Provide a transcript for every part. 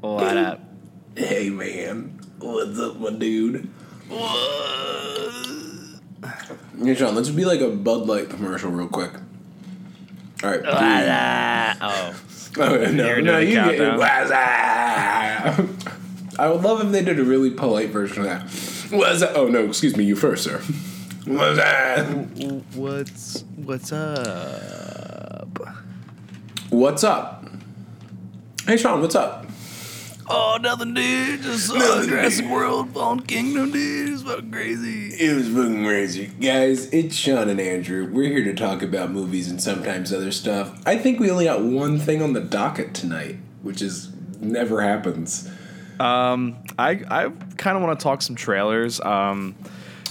What up? Hey man, what's up, my dude? Hey Sean, let's be like a Bud Light commercial real quick. All right. oh, Oh, no, no, you get it. What's up? I would love if they did a really polite version of that. What's up? Oh no, excuse me, you first, sir. What's up? what's what's up? What's up? Hey Sean, what's up? Oh, nothing, dude. Just saw Nothing, Jurassic dude. World Fallen Kingdom, dude. It's fucking crazy. It was fucking crazy. Guys, it's Sean and Andrew. We're here to talk about movies and sometimes other stuff. I think we only got one thing on the docket tonight, which is never happens. Um, I I kind of want to talk some trailers. Um,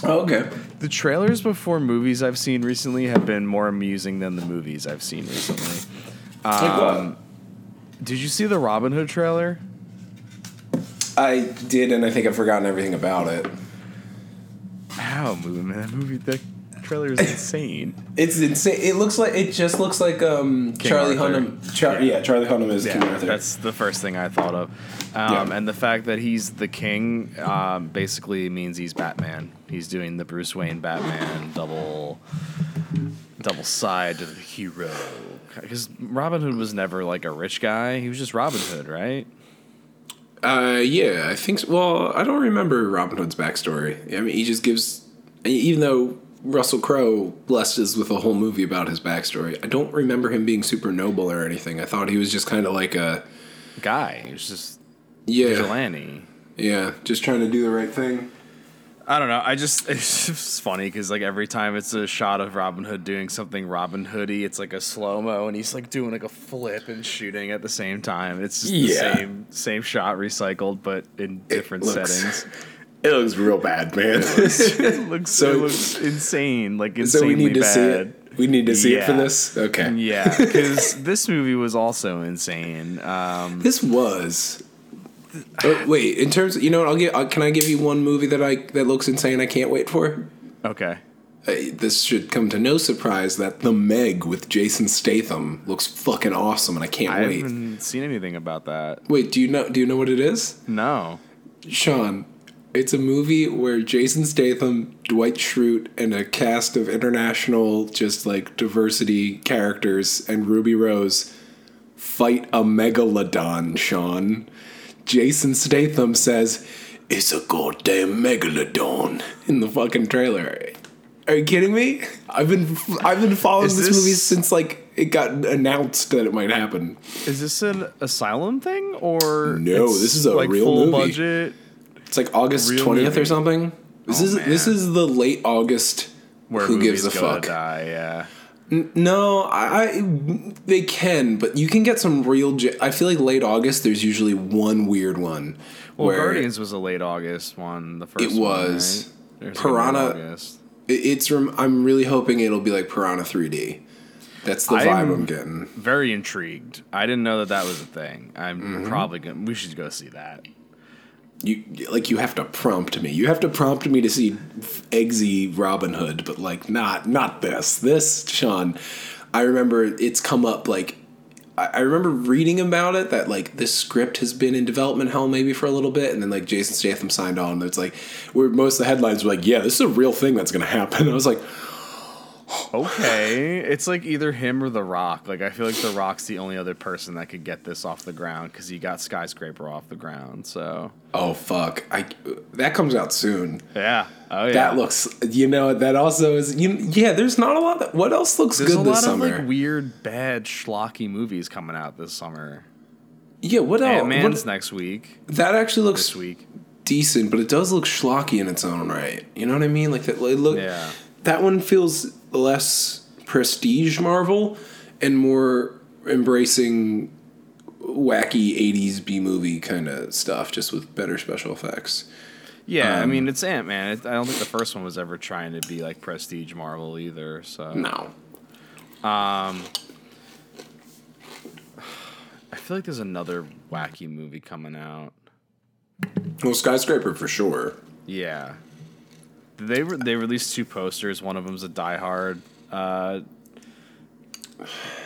Oh, okay. the trailers before movies I've seen recently have been more amusing than the movies I've seen recently. Like Um, what? Did you see the Robin Hood trailer? I did, and I think I've forgotten everything about it. How movie man? That movie, that trailer is insane. It's insane. It looks like it just looks like um Charlie Arthur. Hunnam. Char- yeah. Yeah. Charlie Hunnam is King Arthur. That's the first thing I thought of. Um, Yeah. And the fact that he's the king um, basically means he's Batman. He's doing the Bruce Wayne Batman double double side to the hero. Because Robin Hood was never like a rich guy. He was just Robin Hood, right? Uh, yeah, I think. So. Well, I don't remember Robin Hood's backstory. I mean, he just gives, even though Russell Crowe blessed us with a whole movie about his backstory. I don't remember him being super noble or anything. I thought he was just kind of like a Guy. He was just yeah, vigilante. yeah, just trying to do the right thing. I don't know. I just it's just funny because like every time it's a shot of Robin Hood doing something Robin Hoodie, it's like a slow mo, and he's like doing like a flip and shooting at the same time. It's just Yeah. the same same shot recycled, but in different looks- settings. It looks real bad, man. it looks So- it looks insane, like so we need to bad. see it. We need to see it for this. Okay. Yeah, because this movie was also insane. Um, This was. Wait, in terms, you know what? I'll give. Uh, can I give you one movie that I that looks insane? I can't wait for. okay, Uh, this should come to no surprise that The Meg with Jason Statham looks fucking awesome, and I can't I wait. I haven't seen anything about that. Wait, do you know? Do you know what it is, No. Sean? It's a movie where Jason Statham, Dwight Schrute, and a cast of international, just like diversity characters, and Ruby Rose fight a megalodon. Sean, Jason Statham says, "It's a goddamn megalodon" in the fucking trailer. Are you kidding me? I've been I've been following this, this- movie since like it got announced that it might happen. Is this an asylum thing or No, this is a like real full movie. budget? It's like August twentieth or something. This Oh, is this is the late August. Where who gives a movies go to fuck? Die, yeah. No, I, I they can, but you can get some real. I feel like late August. There's usually one weird one. Well, where Guardians was a late August one. The first It was. one, right? Piranha- it's. I'm really hoping it'll be like Piranha 3D. That's the I'm- vibe I'm getting. Very intrigued. I didn't know that that was a thing. I'm Mm-hmm. probably gonna. We should go see that. You like you have to prompt me. You have to prompt me to see Eggsy Robin Hood, but like not not this. This Sean, I remember it's come up like I remember reading about it that like this script has been in development hell maybe for a little bit, and then like Jason Statham signed on. It's like where most of the headlines were like, "Yeah, this is a real thing that's gonna happen." I was like, Okay, it's like either him or The Rock. Like I feel like The Rock's the only other person that could get this off the ground because he got skyscraper off the ground. So "Oh fuck, I that comes out soon." yeah, oh yeah. That looks, you know, that also is, you, yeah. There's not a lot. That, what else looks There's good a this lot summer? of like weird, bad, schlocky movies coming out this summer. yeah, what else? Man's What- next week. that actually looks This week. decent, but it does look schlocky in its own right. You know what I mean? Like that. Look. Yeah. That one feels less prestige Marvel and more embracing wacky '80s B movie kind of stuff, just with better special effects. Yeah, I Um, mean it's Ant Man. I don't think the first one was ever trying to be like prestige Marvel either. So No. Um, I feel like there's another wacky movie coming out. Well, skyscraper for sure. Yeah, they re- they released two posters. One of them's a Die Hard uh,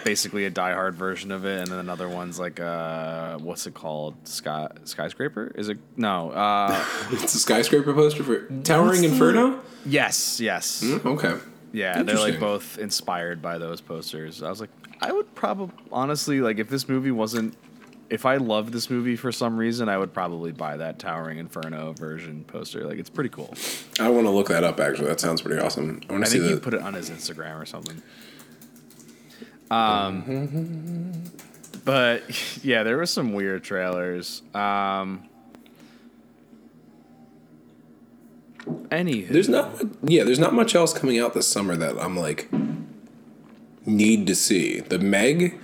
basically a Die Hard version of it, and then another one's like uh, what's it called? Sky skyscraper? Is it no? Uh, It's a skyscraper poster for Towering Inferno. yes, yes, Mm, Okay. yeah. They're like both inspired by those posters. I was like, I would probably honestly like if this movie wasn't. If I love this movie for some reason, I would probably buy that Towering Inferno version poster. Like, it's pretty cool. I want to look that up. Actually, that sounds pretty awesome. I want to see think he put it on his Instagram or something. Um, but yeah, there were some weird trailers. Um, any There's not. Yeah, there's not much else coming out this summer that I'm like need to see. The Meg,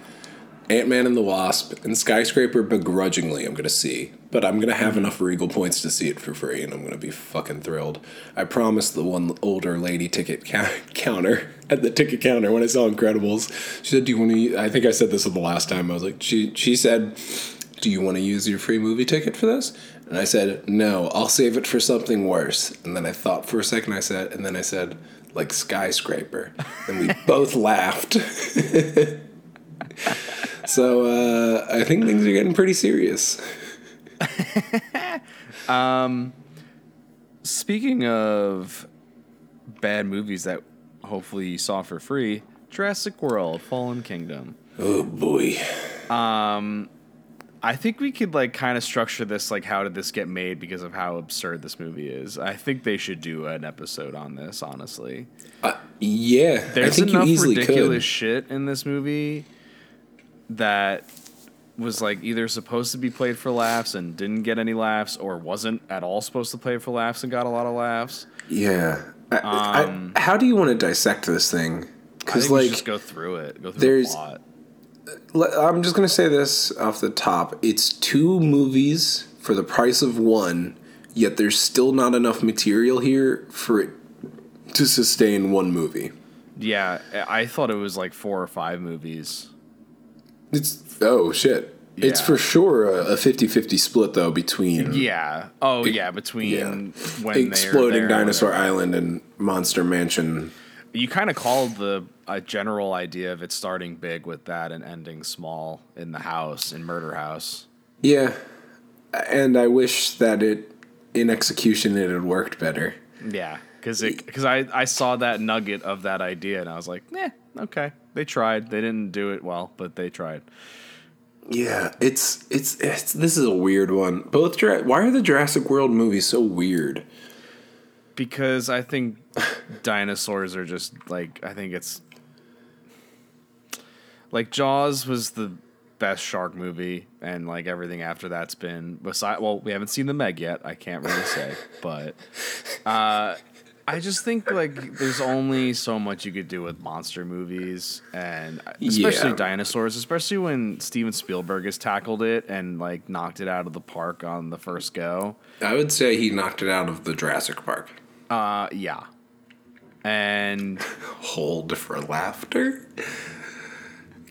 Ant Man and the Wasp, and Skyscraper. Begrudgingly, I'm gonna see, but I'm gonna have enough Regal points to see it for free, and I'm gonna be fucking thrilled. I promised the one older lady ticket ca- counter at the ticket counter when I saw Incredibles. She said, "Do you want to?" I think I said this the last time. I was like, she she said. Do you want to use your free movie ticket for this? And I said, No, I'll save it for something worse. And then I thought for a second, I said, and then I said, like skyscraper. And we both laughed. so uh, I think things are getting pretty serious. Speaking of bad movies that hopefully you saw for free, Jurassic World: Fallen Kingdom. Oh boy. Um, I think we could like kind of structure this like how did this get made because of how absurd this movie is. I think they should do an episode on this, honestly. Uh, yeah, I There's think you enough ridiculous could. shit in this movie that was like either supposed to be played for laughs and didn't get any laughs, or wasn't at all supposed to play for laughs and got a lot of laughs. Yeah. I, I, how do you want to dissect this thing? Um, Because like just go through it. Go through there's- the. I'm just gonna say this off the top. It's two movies for the price of one, yet there's still not enough material here for it to sustain one movie. Yeah, I thought it was like four or five movies. It's oh shit. It's for sure a, a 50-50 split though between Yeah. Oh yeah, between yeah. when Exploding Dinosaur. Island and Monster Mansion. You kind of called the a general idea of it starting big with that and ending small in the house in Murder House. Yeah. And I wish that it in execution it had worked better. Yeah, because because I I saw that nugget of that idea and I was like, eh, okay, they tried. They didn't do it well, but they tried. Yeah, it's it's it's this is a weird one. Both why are the Jurassic World movies so weird? Because I think dinosaurs are just like I think it's like Jaws was the best shark movie, and like everything after that's been beside. Well, we haven't seen the Meg yet. I can't really say, but uh, I just think like there's only so much you could do with monster movies, and especially Yeah. dinosaurs. Especially when Steven Spielberg has tackled it and like knocked it out of the park on the first go. I would say he knocked it out of the Jurassic Park. Uh, yeah. And Hold for laughter.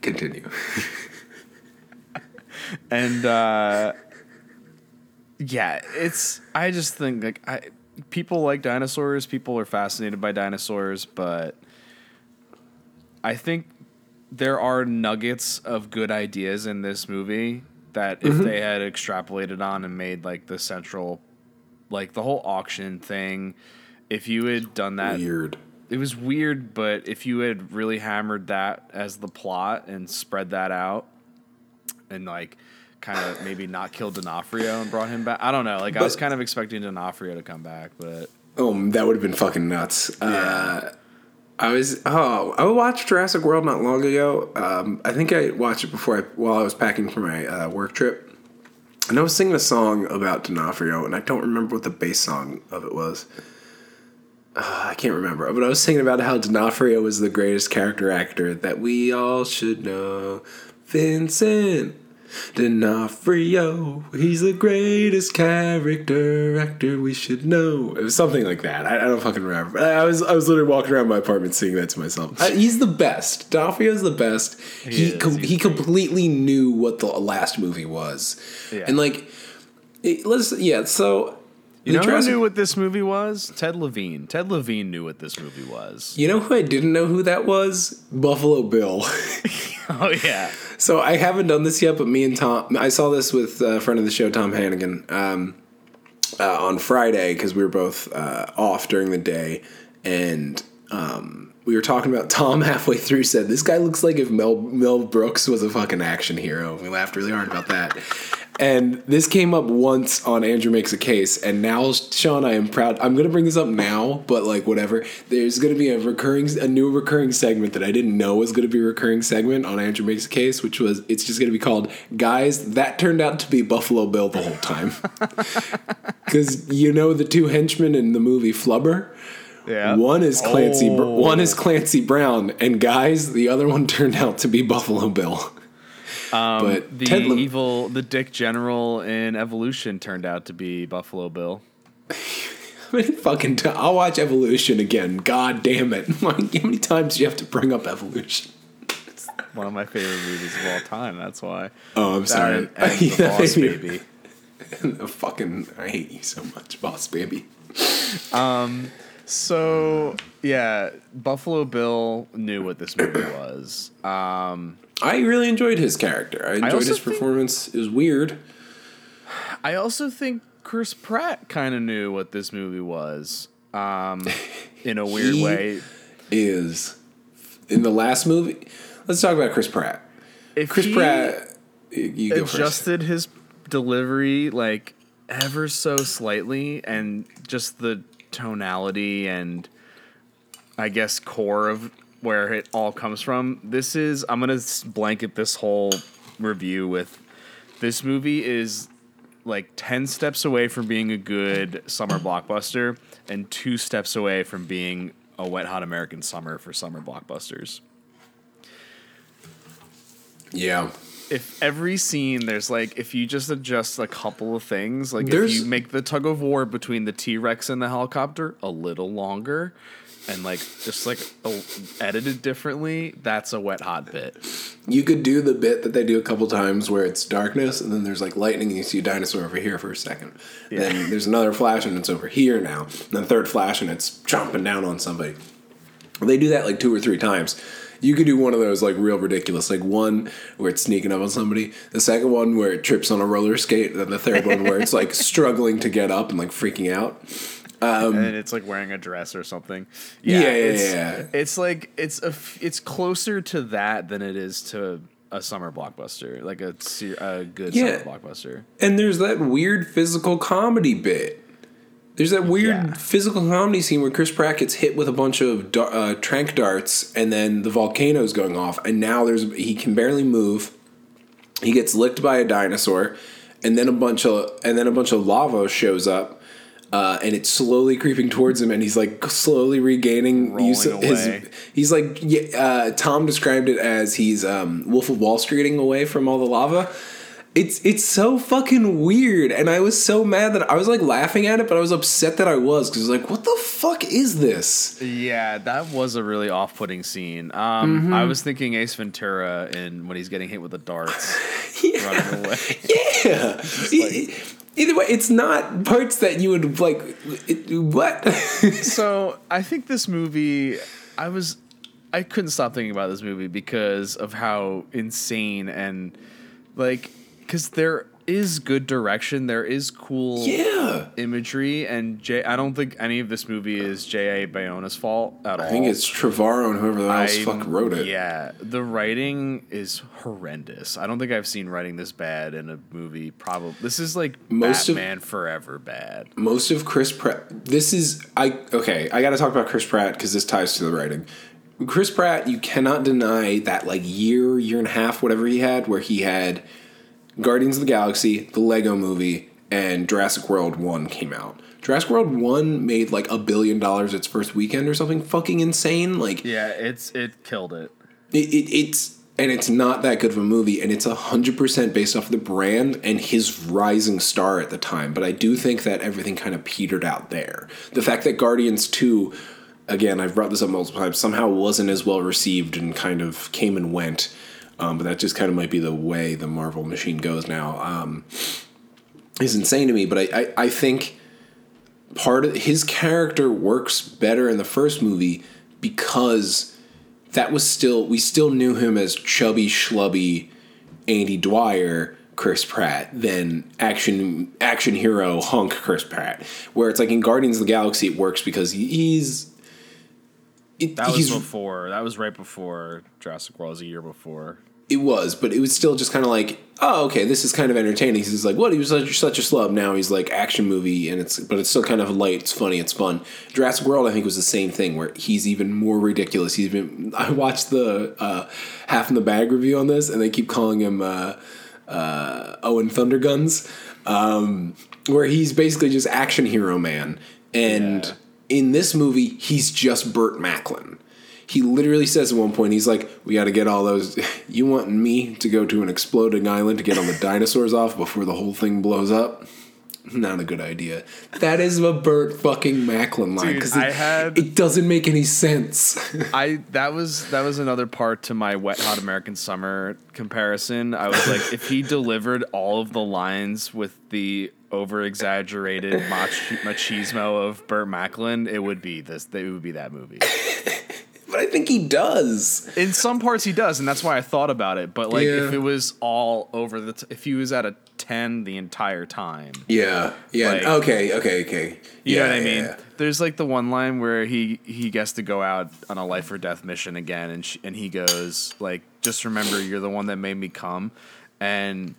Continue. and uh yeah, it's I just think like I people like dinosaurs, people are fascinated by dinosaurs, but I think there are nuggets of good ideas in this movie that if mm-hmm. they had extrapolated on and made like the central like the whole auction thing, if you had done that Weird. it was weird, but if you had really hammered that as the plot and spread that out and like kind of maybe not killed D'Onofrio and brought him back. I don't know. Like I was kind of expecting D'Onofrio to come back, but Oh, that would have been fucking nuts. Uh, I was oh I watched Jurassic World not long ago. Um, I think I watched it before I while I was packing for my uh, work trip, and I was singing a song about D'Onofrio, and I don't remember what the bass song of it was. Uh, I can't remember, but I was singing about how D'Onofrio was the greatest character actor that we all should know. Vincent D'Onofrio, he's the greatest character actor we should know. It was something like that. I, I don't fucking remember. I was I was literally walking around my apartment singing that to myself. I, he's the best. D'Onofrio's the best. He is. com- he completely knew what the last movie was, Yeah. and like, it, let's yeah. So You know who knew what this movie was? Ted Levine. Ted Levine knew what this movie was. You know who I didn't know who that was? Buffalo Bill. Oh yeah. So I haven't done this yet, but me and Tom, I saw this with a friend of the show, Tom Hannigan, um, uh, on Friday because we were both uh, off during the day, and um, we were talking about Tom halfway through said this guy looks like if Mel Mel Brooks was a fucking action hero. We laughed really hard about that. And this came up once on Andrew Makes a Case, and now Sean, I am proud. I'm gonna bring this up now, but like whatever. There's gonna be a recurring, a new recurring segment that I didn't know was gonna be a recurring segment on Andrew Makes a Case, which was it's just gonna be called "Guys." That turned out to be Buffalo Bill the whole time, because you know the two henchmen in the movie Flubber. Yeah. One is Clancy. Br- Oh. One is Clancy Brown, and guys, the other one turned out to be Buffalo Bill. Um, but the Ted Le- evil, the Dick General in Evolution turned out to be Buffalo Bill. I mean, fucking. T- I'll watch Evolution again. God damn it! How many times do you have to bring up Evolution? It's One of my favorite movies of all time. That's why. Oh, I'm That sorry. and, and the Yeah, Boss maybe. Baby. fucking. I hate you so much, boss baby. So yeah, Buffalo Bill knew what this movie was. Um, I really enjoyed his character. I enjoyed also his think- performance. It was weird. I also think Chris Pratt kind of knew what this movie was. Um, in a weird way. Is in the last movie. Let's talk about Chris Pratt. If Chris Pratt. Go first. adjusted his delivery like ever so slightly, and just the tonality and I guess core of where it all comes from. This is I'm gonna blanket this whole review with this movie is like 10 steps away from being a good summer blockbuster and two steps away from being a wet hot American summer for summer blockbusters. Yeah. If every scene there's like if you just adjust a couple of things like if you make the tug of war between the t-rex and the helicopter a little longer and like just like a, edited differently that's a wet hot bit You could do the bit that they do a couple times where it's darkness and then there's like lightning and you see a dinosaur over here for a second. Then there's another flash and it's over here now. And then third flash and it's chomping down on somebody. They do that like two or three times. You could do one of those like real ridiculous, like one where it's sneaking up on somebody, the second one where it trips on a roller skate, and then the third one where it's like struggling to get up and like freaking out. Um, and it's like wearing a dress or something Yeah, yeah, it's, yeah. it's like it's a f- it's closer to that than it is to a summer blockbuster like a, a good Yeah. summer blockbuster And there's that weird physical comedy bit. There's that weird Yeah. physical comedy scene where Chris Pratt gets hit with a bunch of uh, trank darts, and then the volcano's going off, and now there's he can barely move. He gets licked by a dinosaur, and then a bunch of and then a bunch of lava shows up, uh, and it's slowly creeping towards him, and he's like slowly regaining use of Rolling his. away. He's like yeah, uh, Tom described it as he's um, Wolf of Wall Streeting away from all the lava. It's it's so fucking weird, and I was so mad that I was like laughing at it, but I was upset that I was because I was like, what the fuck is this? Yeah, that was a really off-putting scene. Um, Mm-hmm. I was thinking Ace Ventura and when he's getting hit with the darts, running away. Yeah. E- Either way, it's not parts that you would like. It, what? so I think this movie, I was, I couldn't stop thinking about this movie because of how insane and like, because there is good direction, there is cool yeah. imagery, and J. I don't think any of this movie is J. A. Bayona's fault at all. I think it's Trevorrow and whoever else I- fuck wrote it. Yeah, the writing is horrendous. I don't think I've seen writing this bad in a movie. Probably this is like Most of- Batman Forever bad. Most of Chris Pratt. This is I okay. I got to talk about Chris Pratt because this ties to the writing. Chris Pratt, you cannot deny that like year, year and a half, whatever he had, where he had Guardians of the Galaxy, the Lego Movie, and Jurassic World One came out. Jurassic World One made like a billion dollars its first weekend or something fucking insane. Like Yeah, it's it killed it. it, it, it's and it's not that good of a movie and it's 100% based off the brand and his rising star at the time but i do think that everything kind of petered out there the fact that guardians 2 again i've brought this up multiple times somehow wasn't as well received and kind of came and went um, but that just kind of might be the way the marvel machine goes now. Um, is insane to me but I, I, I think part of his character works better in the first movie because that was still we still knew him as chubby schlubby Andy Dwyer Chris Pratt than action action hero hunk Chris Pratt. Where it's like in Guardians of the Galaxy it works because he- he's it, That was before. That was right before Jurassic World. Was a year before. it was, but it was still just kind of like, oh, okay, this is kind of entertaining. He's like, what? He was such, such a slub. Now he's like action movie, and it's but it's still kind of light. It's funny. It's fun. Jurassic World, I think, was the same thing where he's even more ridiculous. He's been. I watched the uh, half in the bag review on this, and they keep calling him uh, uh, Owen Thunderguns, um, where he's basically just action hero man. And Yeah. In this movie, he's just Burt Macklin. He literally says at one point, he's like, "We got to get all those. You want me to go to an exploding island to get all the dinosaurs off before the whole thing blows up? Not a good idea. That is a Burt fucking Macklin line because it, had- it doesn't make any sense. I that was that was another part to my Wet Hot American Summer comparison. I was like, if he delivered all of the lines with the over exaggerated mach- machismo of Burt Macklin, it would be this. It would be that movie. but I think he does. In some parts, he does, and that's why I thought about it. But like, Yeah. if it was all over the, t- if he was at a ten the entire time, Yeah. Yeah. Like- okay. Okay. Okay. You yeah, know what I mean? yeah. There's like the one line where he he gets to go out on a life or death mission again, and sh and he goes like, "Just remember, you're the one that made me come," and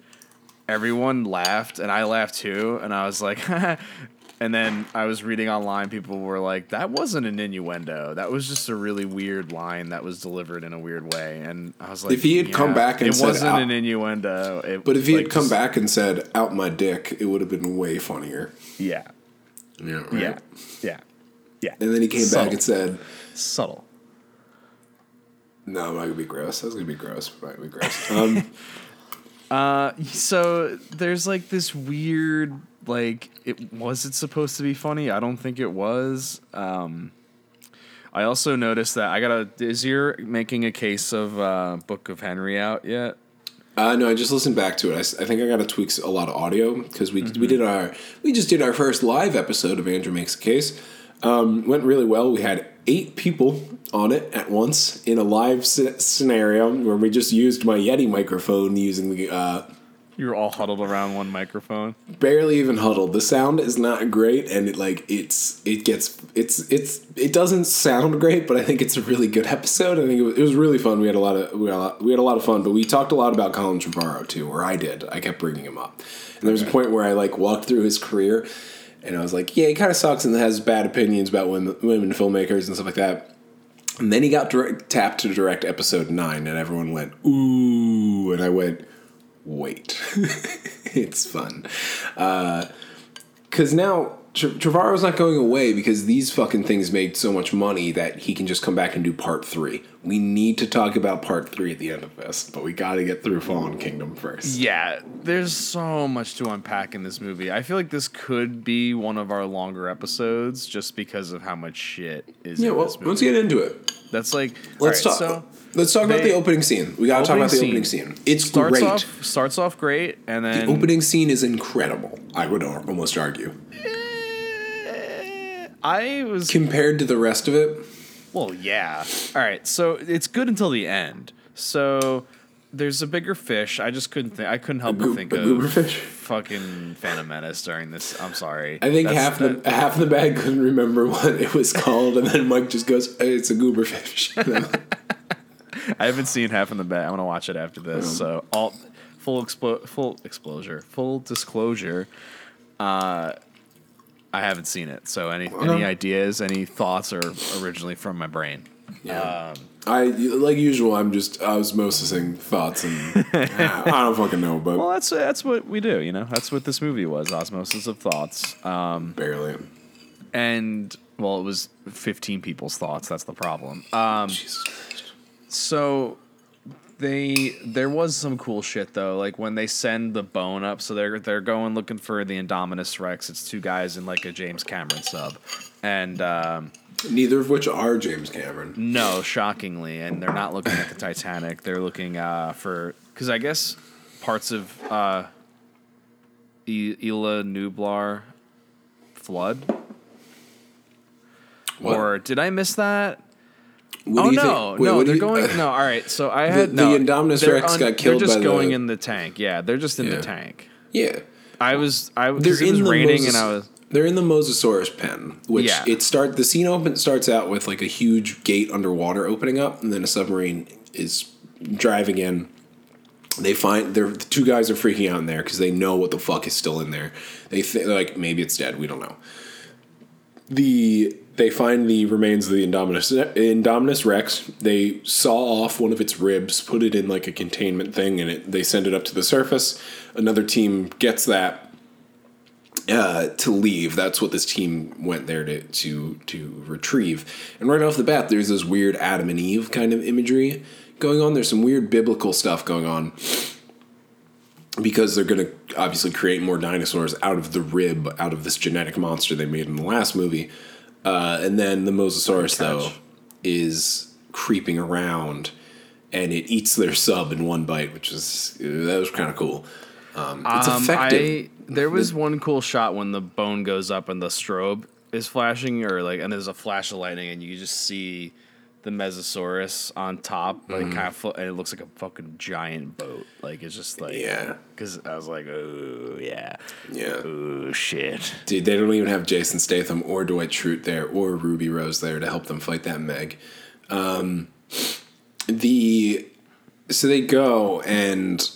everyone laughed, and I laughed too, and I was like, and then I was reading online, people were like, "That wasn't an innuendo. That was just a really weird line that was delivered in a weird way," and I was like, If he had come back and it said, wasn't "Ow." an innuendo," it, But if he like, had come just- back and said "out my dick," it would have been way funnier. yeah, Yeah. Right? yeah, yeah, yeah, And then he came Subtle. back and said, subtle. "No, I'm not gonna be gross. That's gonna be gross. I'm not gonna be gross." Um, so there's like this weird like it was it supposed to be funny i don't think it was um i also noticed that i gotta is your making a case of uh book of henry out yet Uh, no, I just listened back to it. I think I got to tweak a lot of audio because we Mm-hmm. we did our we just did our first live episode of Andrew makes a case. Um, went really well. We had eight people on it at once in a live scenario where we just used my Yeti microphone using the uh, you were all huddled around one microphone barely even huddled. The sound is not great, and it like it's it gets it's it's it doesn't sound great, but I think it's a really good episode. I think it was, it was really fun. We had a lot of we had a lot, we had a lot of fun, but we talked a lot about Colin Trevorrow too, or I did. I kept bringing him up, and there was a point where I like walked through his career, and I was like, yeah, he kind of sucks and has bad opinions about women women filmmakers and stuff like that. And then he got direct, tapped to direct episode nine, and everyone went ooh, and I went wait, it's fun, uh, because now Tre- Trevorrow's not going away because these fucking things made so much money that he can just come back and do part three. We need to talk about part three at the end of this, but we got to get through Fallen Kingdom first. yeah there's so much to unpack in this movie i feel like this could be one of our longer episodes just because of how much shit is Yeah, in well, this movie let's get into it. that's like Let's alright, talk. so let's talk about the opening scene. We got to talk about the opening scene. It's starts great. off starts off great and then the opening scene is incredible. I would almost argue Eh, I was compared to the rest of it. well, yeah. All right, so it's good until the end. So there's a bigger fish. I just couldn't think. I couldn't help but think a of gooberfish? fucking Phantom Menace during this. I'm sorry. I think That's- half that- the half the bag couldn't remember what it was called, and then Mike just goes, "Hey, "It's a gooberfish." I haven't seen half in the bag. I'm gonna watch it after this. So all full explo- full exposure, full disclosure. Uh, I haven't seen it. So any any ideas, any thoughts are originally from my brain. Yeah. I like usual. I'm just osmosising thoughts, and I don't fucking know, but Well, that's that's what we do. You know, that's what this movie was: osmosis of thoughts. Um, barely. and well, it was 15 people's thoughts. That's the problem. Um, so they there was some cool shit though. Like when they send the bone up, so they're they're going looking for the Indominus Rex. It's two guys in like a James Cameron sub, and um, Neither of which are James Cameron. no, shockingly, and they're not looking at the Titanic. They're looking uh, for because I guess parts of uh, I- Isla Nublar flood What? Or did I miss that? What oh no? Wait, no, they're you- going. no, all right. So I had the no. Indominus they're Rex got killed They're just by going the- in the tank. Yeah, they're just in Yeah. the tank. Yeah. I was. I was. They're in was the raining, Moses- and I was. They're in the Mosasaurus pen, which Yeah. it start the scene open starts out with like a huge gate underwater opening up, and then a submarine is driving in. They find they're the two guys are freaking out in there because they know what the fuck is still in there. They think like maybe it's dead. We don't know. The they find the remains of the Indominus Indominus Rex. They saw off one of its ribs, put it in like a containment thing, and it, they send it up to the surface. Another team gets that uh, to leave. That's what this team went there to to to retrieve. And right off the bat, there's this weird Adam and Eve kind of imagery going on. There's some weird biblical stuff going on because they're going to obviously create more dinosaurs out of the rib, out of this genetic monster they made in the last movie. Uh, and then the Mosasaurus though is creeping around, and it eats their sub in one bite, which is that was kind of cool. Um, it's Um, effective. I, there was one cool shot when the bone goes up and the strobe is flashing, or like, and there's a flash of lightning, and you just see the Mosasaurus on top, like Mm-hmm. kind of, flo- and it looks like a fucking giant boat. Like it's just like, Yeah. Because I was like, oh yeah, Yeah. oh shit. Dude, they don't even have Jason Statham or Dwight Schrute there or Ruby Rose there to help them fight that Meg. Um, the so they go and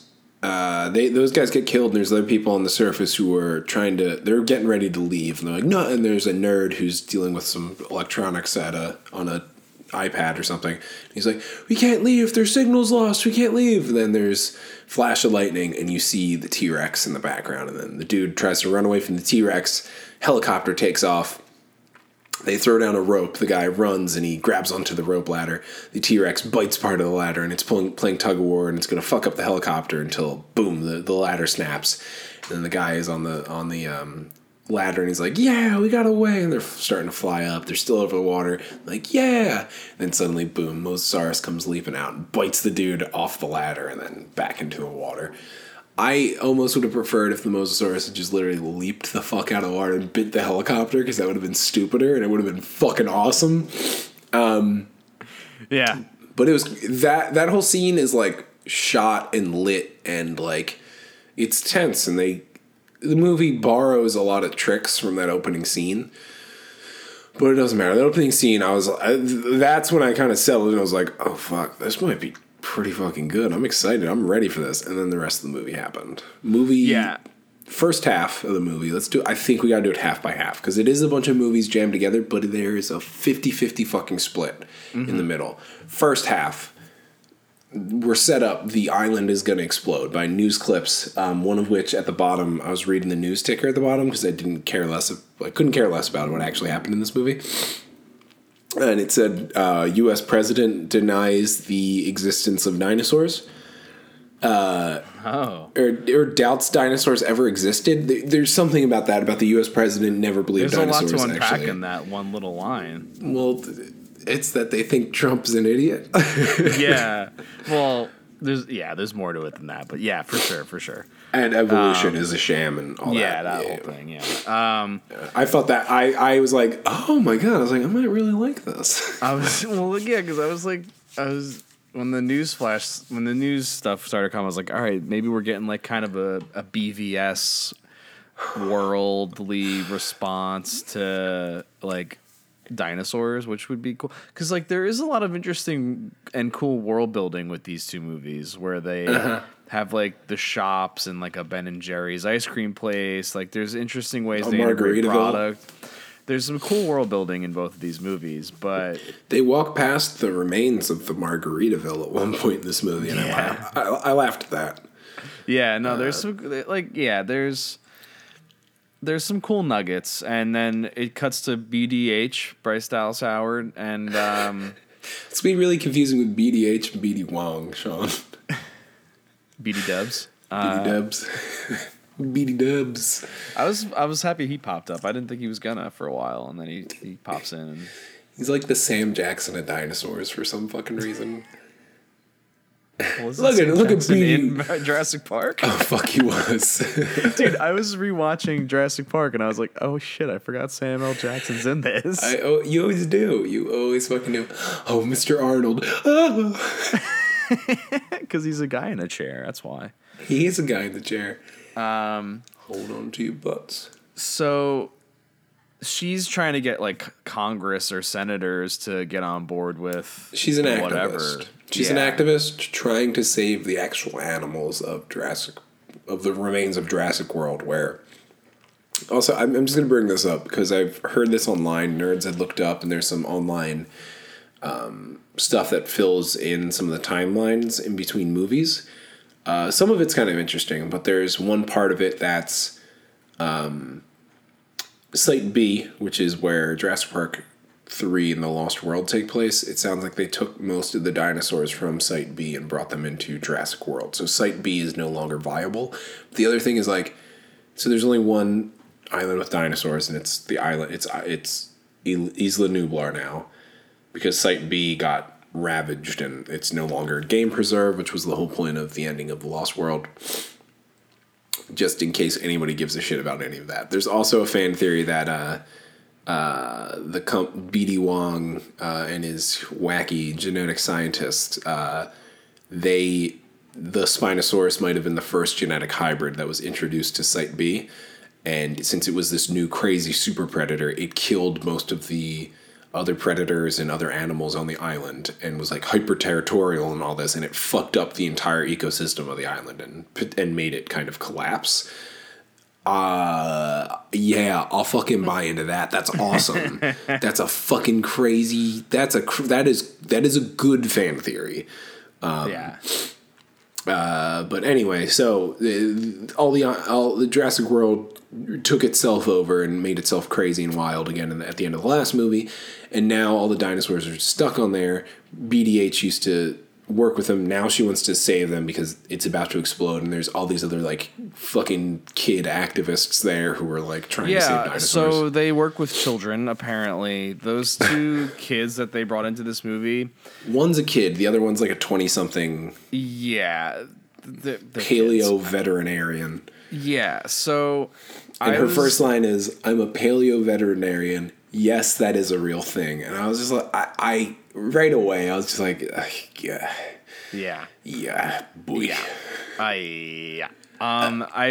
uh, they those guys get killed. And there's other people on the surface who are trying to. They're getting ready to leave, and they're like, no. And there's a nerd who's dealing with some electronics at a on a iPad or something. He's like, we can't leave. Their signal's lost. We can't leave. And then there's flash of lightning, and you see the T Rex in the background. And then the dude tries to run away from the T Rex. Helicopter takes off. They throw down a rope. The guy runs and he grabs onto the rope ladder. The T Rex bites part of the ladder and it's pulling, playing tug of war and it's going to fuck up the helicopter until boom, the, the ladder snaps. And the guy is on the on the um, ladder and he's like, "Yeah, we got away." And they're starting to fly up. They're still over the water. Like, "Yeah." And then suddenly, boom, Mosasaurus comes leaping out and bites the dude off the ladder and then back into the water. I almost would have preferred if the Mosasaurus had just literally leaped the fuck out of the water and bit the helicopter because that would have been stupider and it would have been fucking awesome. Um, yeah, But it was that that whole scene is like shot and lit and like it's tense and they the movie borrows a lot of tricks from that opening scene. But it doesn't matter. The opening scene, I was I, that's when I kind of settled and I was like, "Oh fuck, this might be pretty fucking good. I'm excited. I'm ready for this." And then the rest of the movie happened. Movie yeah. first half of the movie let's do i think we gotta do it half by half because it is a bunch of movies jammed together but there is a 50-50 fucking split in the mm-hmm. middle first half we're set up the island is going to explode by news clips um, one of which at the bottom i was reading the news ticker at the bottom because i didn't care less of, i couldn't care less about what actually happened in this movie and it said uh, us president denies the existence of dinosaurs Oh, or, or doubts dinosaurs ever existed. There's something about that about the U.S. president never believed there's a lot dinosaurs to unpack actually. in that one little line. Well, th- it's that they think Trump's an idiot. yeah. Well, there's yeah, there's more to it than that, but yeah, for sure, for sure. and evolution is a sham and all that. Yeah, that. that whole thing. Yeah. Um, I thought that I I was like, oh my god, I was like, I might really like this. I was well, yeah, because I was like, I was when the news flash, when the news stuff started coming, I was like, all right, maybe we're getting like kind of a, a BVS worldly response to like dinosaurs, which would be cool. Because like there is a lot of interesting and cool world building with these two movies, where they uh-huh. have like the shops and like a Ben and Jerry's ice cream place. Like there's interesting ways A to integrate product. There's some cool world building in both of these movies, but They walk past the remains of the Margaritaville at one point in this movie, and I, Yeah. laughed, I, I laughed at that. Yeah, no, there's uh, some like yeah, there's there's some cool nuggets, and then it cuts to BDH Bryce Dallas Howard, and um, It's been really confusing with BDH and BD Wong, Sean. BD Dubs. BD Dubs. BD Dubs. I was I was happy he popped up. I didn't think he was gonna for a while, and then he, he pops in. And, He's like the Sam Jackson of dinosaurs for some fucking reason. Look at- look at Jackson in Jurassic Park. Oh fuck, he was. Dude, I was rewatching Jurassic Park and I was like, oh shit, I forgot Samuel Jackson's in this. I, oh, you always do. You always fucking do. Oh, Mr. Arnold. Oh. Because he's a guy in a chair. That's why. He is a guy in the chair. Um, Hold on to your butts. so she's trying to get like Congress or senators to get on board with She's an activist. She's Yeah. an activist trying to save the actual animals of Jurassic, of the remains of Jurassic World. Where, also, I'm, I'm just gonna bring this up because I've heard this online. Nerds had looked up, and there's some online um, stuff that fills in some of the timelines in between movies. Uh, some of it's kind of interesting, but there's one part of it that's um, Site B, which is where Jurassic Park 3 and The Lost World take place. It sounds like they took most of the dinosaurs from Site B and brought them into Jurassic World. So Site B is no longer viable. The other thing is like, so there's only one island with dinosaurs, and it's the island. It's it's Isla Nublar now, because Site B got ravaged and it's no longer a game preserve, which was the whole point of the ending of The Lost World just in case anybody gives a shit about any of that. There's also a fan theory that uh, uh, the com- BD Wong uh, and his wacky genetic scientist, uh, they the Spinosaurus might have been the first genetic hybrid that was introduced to Site B, and since it was this new crazy super predator, it killed most of the other predators and other animals on the island and was like hyper territorial and all this and it fucked up the entire ecosystem of the island and and made it kind of collapse. Uh yeah i'll fucking buy into that. That's awesome. That's a fucking crazy that's a that is that is a good fan theory. Yeah. Uh, but anyway, so uh, all the all the Jurassic World took itself over and made itself crazy and wild again at the end of the last movie, and now all the dinosaurs are stuck on there. BDH used to work with them. Now she wants to save them because it's about to explode, and there's all these other like fucking kid activists there who are like trying to save dinosaurs. so they work with children, apparently. Those two kids that they brought into this movie, one's a kid, the other one's like a twenty something yeah. The, the paleo kids. veterinarian. Yeah, so. And I her was- first line is, "I'm a paleo veterinarian. Yes, that is a real thing." And I was just like, I, I right away, I was just like, yeah, Yeah. yeah, boy, Yeah. I. Yeah. Um, I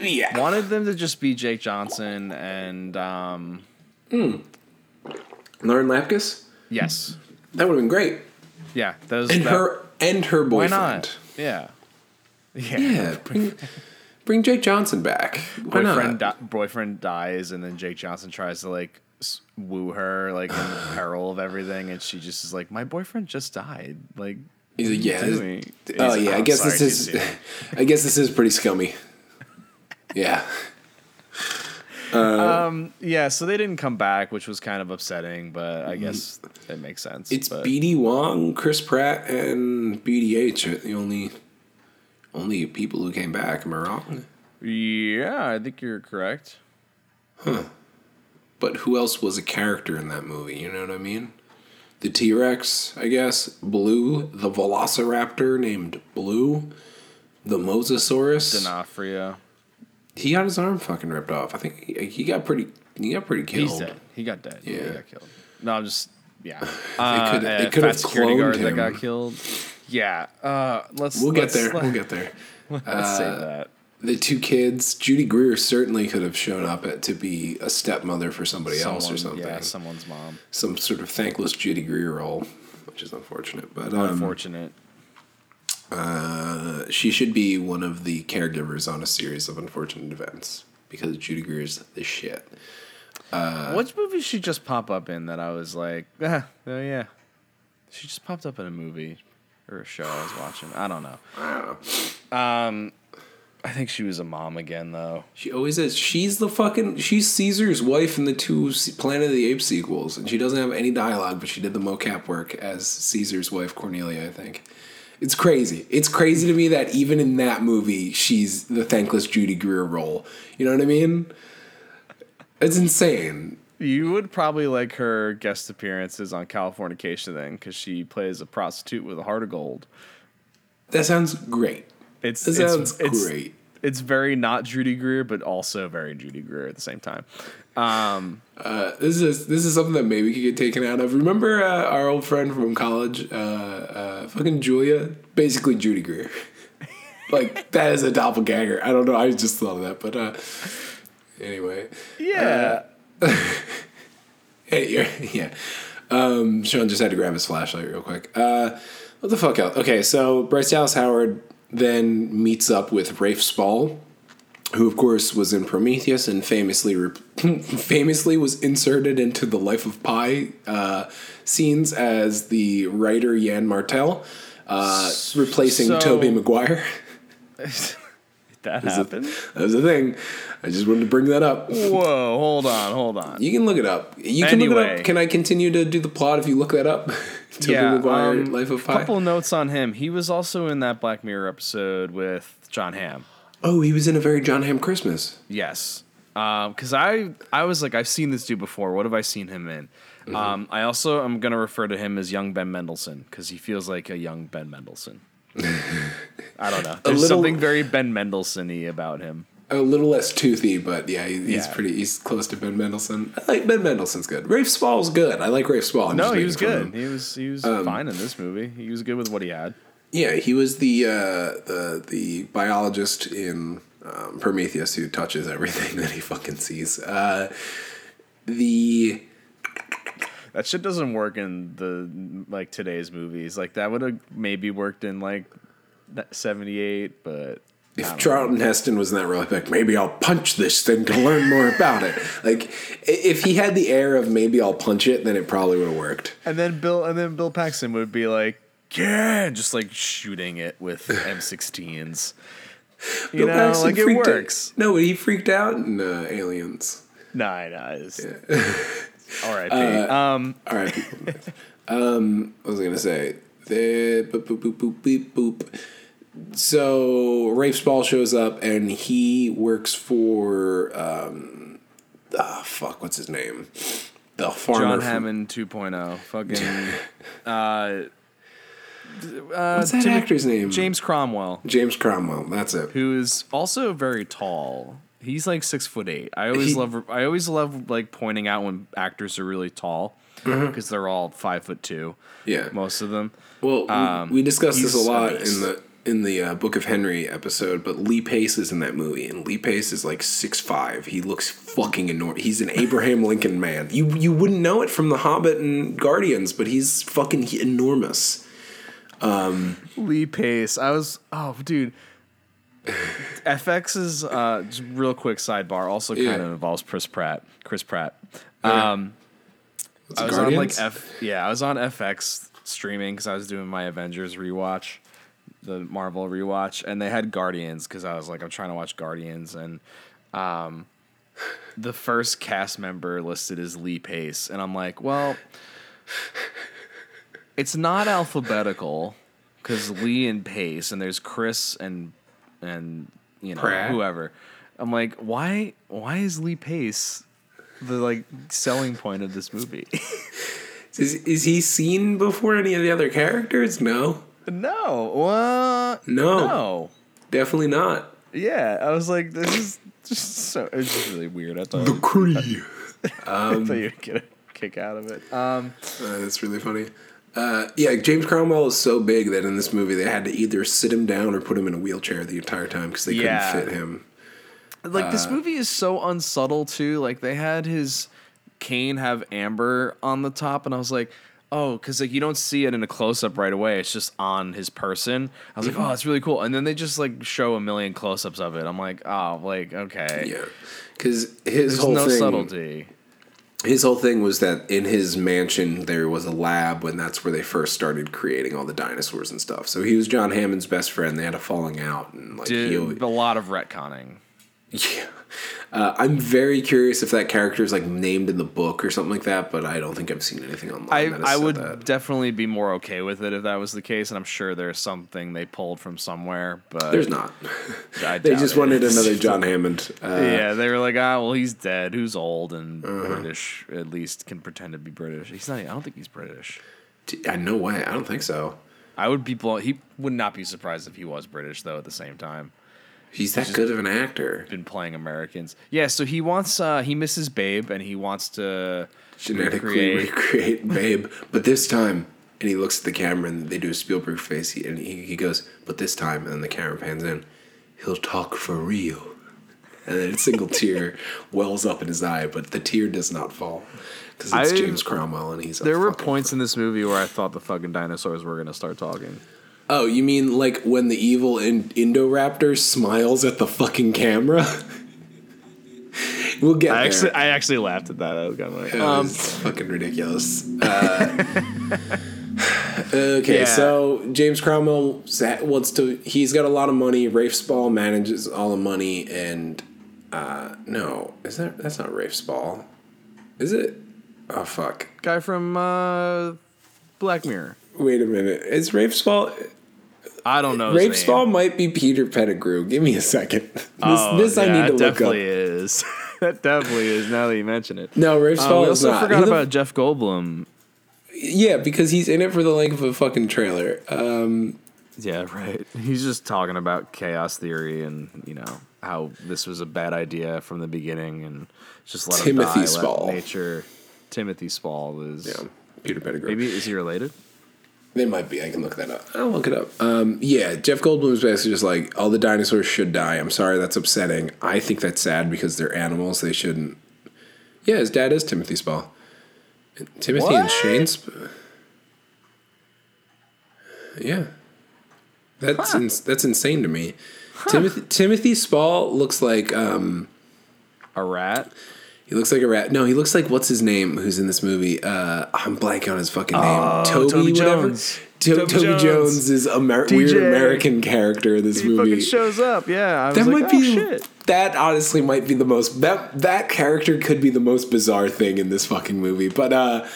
yeah. wanted them to just be Jake Johnson and, um, Lauren Lapkus, yes. that would have been great, Yeah, those. and that- her and her Why boyfriend. not? Yeah. Yeah. Yeah, bring, bring Jake Johnson back. Why boyfriend not? di- boyfriend dies and then Jake Johnson tries to like woo her like in the peril of everything and she just is like my boyfriend just died like He's oh, like, yeah. this-. Oh yeah, I guess this is. I guess this is pretty scummy. Yeah. Um, uh, yeah so they didn't come back which was kind of upsetting but I mm-hmm. guess it makes sense. It's but, BD Wong, Chris Pratt, and BDH are uh, the only only people who came back. Am I wrong? yeah I think you're correct But who else was a character in that movie? You know what I mean? The T Rex, I guess. Blue, the Velociraptor named Blue, the Mosasaurus. D'Onofrio He got his arm fucking ripped off. I think he, he got pretty. He got pretty killed. he's dead he got dead yeah he got killed no I'm just yeah uh, could- they uh, could have cloned guard that got killed yeah uh let's We'll get let's- there. let- We'll get there. let's say that The two kids, Judy Greer certainly could have shown up at, to be a stepmother for somebody else or something. yeah someone's mom Some sort of thankless Judy Greer role, which is unfortunate. But um, unfortunate uh, she should be one of the caregivers on a series of unfortunate events because Judy Greer's the shit. Uh, Which movie she just pop up in that I was like, ah, oh yeah, she just popped up in a movie or a show I was watching. I don't know. I don't know. Um, I think she was a mom again though. She always is. She's the fucking. She's Caesar's wife in the two Planet of the Apes sequels, and she doesn't have any dialogue, but she did the mocap work as Caesar's wife Cornelia. I think. It's crazy. It's crazy to me that even in that movie, she's the thankless Judy Greer role. You know what I mean? It's insane. You would probably like her guest appearances on Californication then, because she plays a prostitute with a heart of gold. That sounds great. It's it's, sounds it's, great. It's very not Judy Greer, but also very Judy Greer at the same time. Um, Uh, this is this is something that maybe could get taken out of. Remember uh, our old friend from college, uh, uh, fucking Julia, basically Judy Greer. like that is a doppelganger. I don't know. I just thought of that, but uh, anyway, yeah. Hey, you're- yeah. Um, Sean just had to grab his flashlight real quick. Uh, what the fuck else? Okay, so Bryce Dallas Howard then meets up with Rafe Spall, who of course was in Prometheus and famously re- famously was inserted into the Life of Pi uh, scenes as the writer Yann Martel, uh, replacing So- Tobey Maguire. that happened. That was the thing. I just wanted to bring that up. Whoa, hold on, hold on. You can look it up. You can look it Anyway. up. Can I continue to do the plot if you look that up? Tobey Maguire, um, Life of Pi. couple notes on him. He was also in that Black Mirror episode with Jon Hamm. Oh, he was in a very Jon Hamm Christmas. Yes. Because I I was like, I've seen this dude before. What have I seen him in? Mm-hmm. Um, I also am going to refer to him as young Ben Mendelsohn because he feels like a young Ben Mendelsohn. I don't know. There's little- something very Ben Mendelsohn y about him. A little less toothy, but yeah, he- he's Yeah. pretty. He's close to Ben Mendelsohn. I like Ben Mendelsohn's good. Rafe Spall's good. I like Rafe Spall. I'm No, he was good. him. He was he was Um, fine in this movie. He was good with what he had. Yeah, he was the uh, the the biologist in um, Prometheus who touches everything that he fucking sees. Uh, the That shit doesn't work in the like today's movies. Like that would have maybe worked in like '78, but If know. Charlton Heston was in that role, I'd like, maybe I'll punch this thing to learn more about it. Like, if he had the air of maybe I'll punch it, then it probably would have worked. And then Bill and then Bill Paxton would be like, yeah, just like shooting it with M16s. You Bill know, Paxton like it freaked out- No, but he freaked out in uh, Aliens. Nah, nah. It's, R.I.P. um, All right, um, what was I gonna say? The boop boop boop boop beep boop. So Rafe Spall shows up and he works for um, ah fuck, what's his name? The farmer. John from- Hammond 2.0. Fucking. Uh, What's that actor's name? James Cromwell, James Cromwell. That's it. who is also very tall. He's like six foot eight. I always He- love. I always love like pointing out when actors are really tall because they're all five foot two. Mm-hmm. Yeah. most of them. Well, we- Um, we discussed this a lot in the in the uh, Book of Henry episode, but Lee Pace is in that movie, and Lee Pace is like six five. He looks fucking enormous. He's an Abraham Lincoln man. You you wouldn't know it from The Hobbit and Guardians, but he's fucking enormous. Lee Pace. I was oh dude. FX's uh just real quick sidebar also kind Yeah. of involves Chris Pratt. Chris Pratt. Um What's I was on like F yeah, I was on FX streaming cuz I was doing my Avengers rewatch, the Marvel rewatch and they had Guardians cuz I was like I'm trying to watch Guardians and um the first cast member listed is Lee Pace and I'm like, well, it's not alphabetical because Lee and Pace, and there's Chris and and you know Pratt. whoever. I'm like, why why is Lee Pace the like selling point of this movie? Is is he seen before any of the other characters? No, no, what? No. no. definitely not. Yeah, I was like, this is just so. It's just really weird. I thought, the Kree. I thought you'd get a kick out of it. Um, Uh, that's really funny. Uh, yeah, James Cromwell is so big that in this movie they had to either sit him down or put him in a wheelchair the entire time because they Yeah. couldn't fit him. like Uh, this movie is so unsubtle too. Like they had his cane have amber on the top, and I was like, oh, because like you don't see it in a close up right away. It's just on his person. I was like, mm-hmm. oh, that's really cool. And then they just like show a million close ups of it. I'm like, oh, like okay, Yeah, because his there's whole no thing, subtlety. his whole thing was that in his mansion there was a lab when that's where they first started creating all the dinosaurs and stuff. So he was John Hammond's best friend. They had a falling out, and like he, a lot of retconning. Yeah. Uh, I'm very curious if that character is like named in the book or something like that, but I don't think I've seen anything online. I, I would that. definitely be more okay with it if that was the case, and I'm sure there's something they pulled from somewhere, but There's not. I they just it. wanted another John Hammond. Uh, yeah, they were like, ah, well, he's dead. Who's old and Uh-huh. British? At least can pretend to be British. He's not. I don't think he's British. D- uh, no way. I don't think so. I would be blown. He would not be surprised if he was British though. At the same time, He's that good of an actor. been playing Americans. Yeah, so he wants. Uh, he misses Babe, and he wants to Genetically recreate. recreate Babe, but this time, and he looks at the camera and they do a Spielberg face, he- and he, he goes, "But this time," and then the camera pans in. He'll talk for real, and then a single tear wells up in his eye, but the tear does not fall because it's I- James Cromwell, and he's. A There were points in this movie where I thought the fucking dinosaurs were gonna start talking. Oh, you mean like when the evil in- Indoraptor smiles at the fucking camera? we'll get I there. actually, I actually laughed at that. I was kind of like, It um, was fucking ridiculous. Uh, okay, Yeah. so James Cromwell sa- wants to. He's got a lot of money. Rafe Spall manages all the money, and uh, no, is that that's not Rafe Spall? Is it? Oh fuck! guy from uh, Black Mirror. Wait a minute. Is Rafe Spall? I don't know. his Rafe. Spall might be Peter Pettigrew. Give me a second. This, Oh, this I need to look up. definitely is. that definitely is. Now that you mention it. No, Rafe Uh, Spall we is also not. forgot Who the about Jeff Goldblum. Yeah, because he's in it for the length of a fucking trailer. Um, Yeah, right. He's just talking about chaos theory and you know how this was a bad idea from the beginning and just let Timothy him die, Spall. Let nature. Timothy Spall is yeah, Peter Pettigrew. maybe is he related? They might be. I can look that up. I'll look it up. Um, yeah, Jeff Goldblum's basically just like all the dinosaurs should die. I'm sorry, that's upsetting. I think that's sad because they're animals. They shouldn't. Yeah, his dad is Timothy Spall. Timothy and What? Shane. Sp- yeah, that's ins- that's insane to me. Timothy Timothy Spall looks like um, A rat? He looks like a rat. No, he looks like what's his name? Who's in this movie? Uh, I'm blanking on his fucking name. Oh, Toby, Toby. Jones. To- Toby Toby, Jones. Jones. is a Amer- weird American character in this He movie. fucking shows up. Yeah, I was that like, might oh be shit. that. Honestly, might be the most that that character could be the most bizarre thing in this fucking movie. But uh,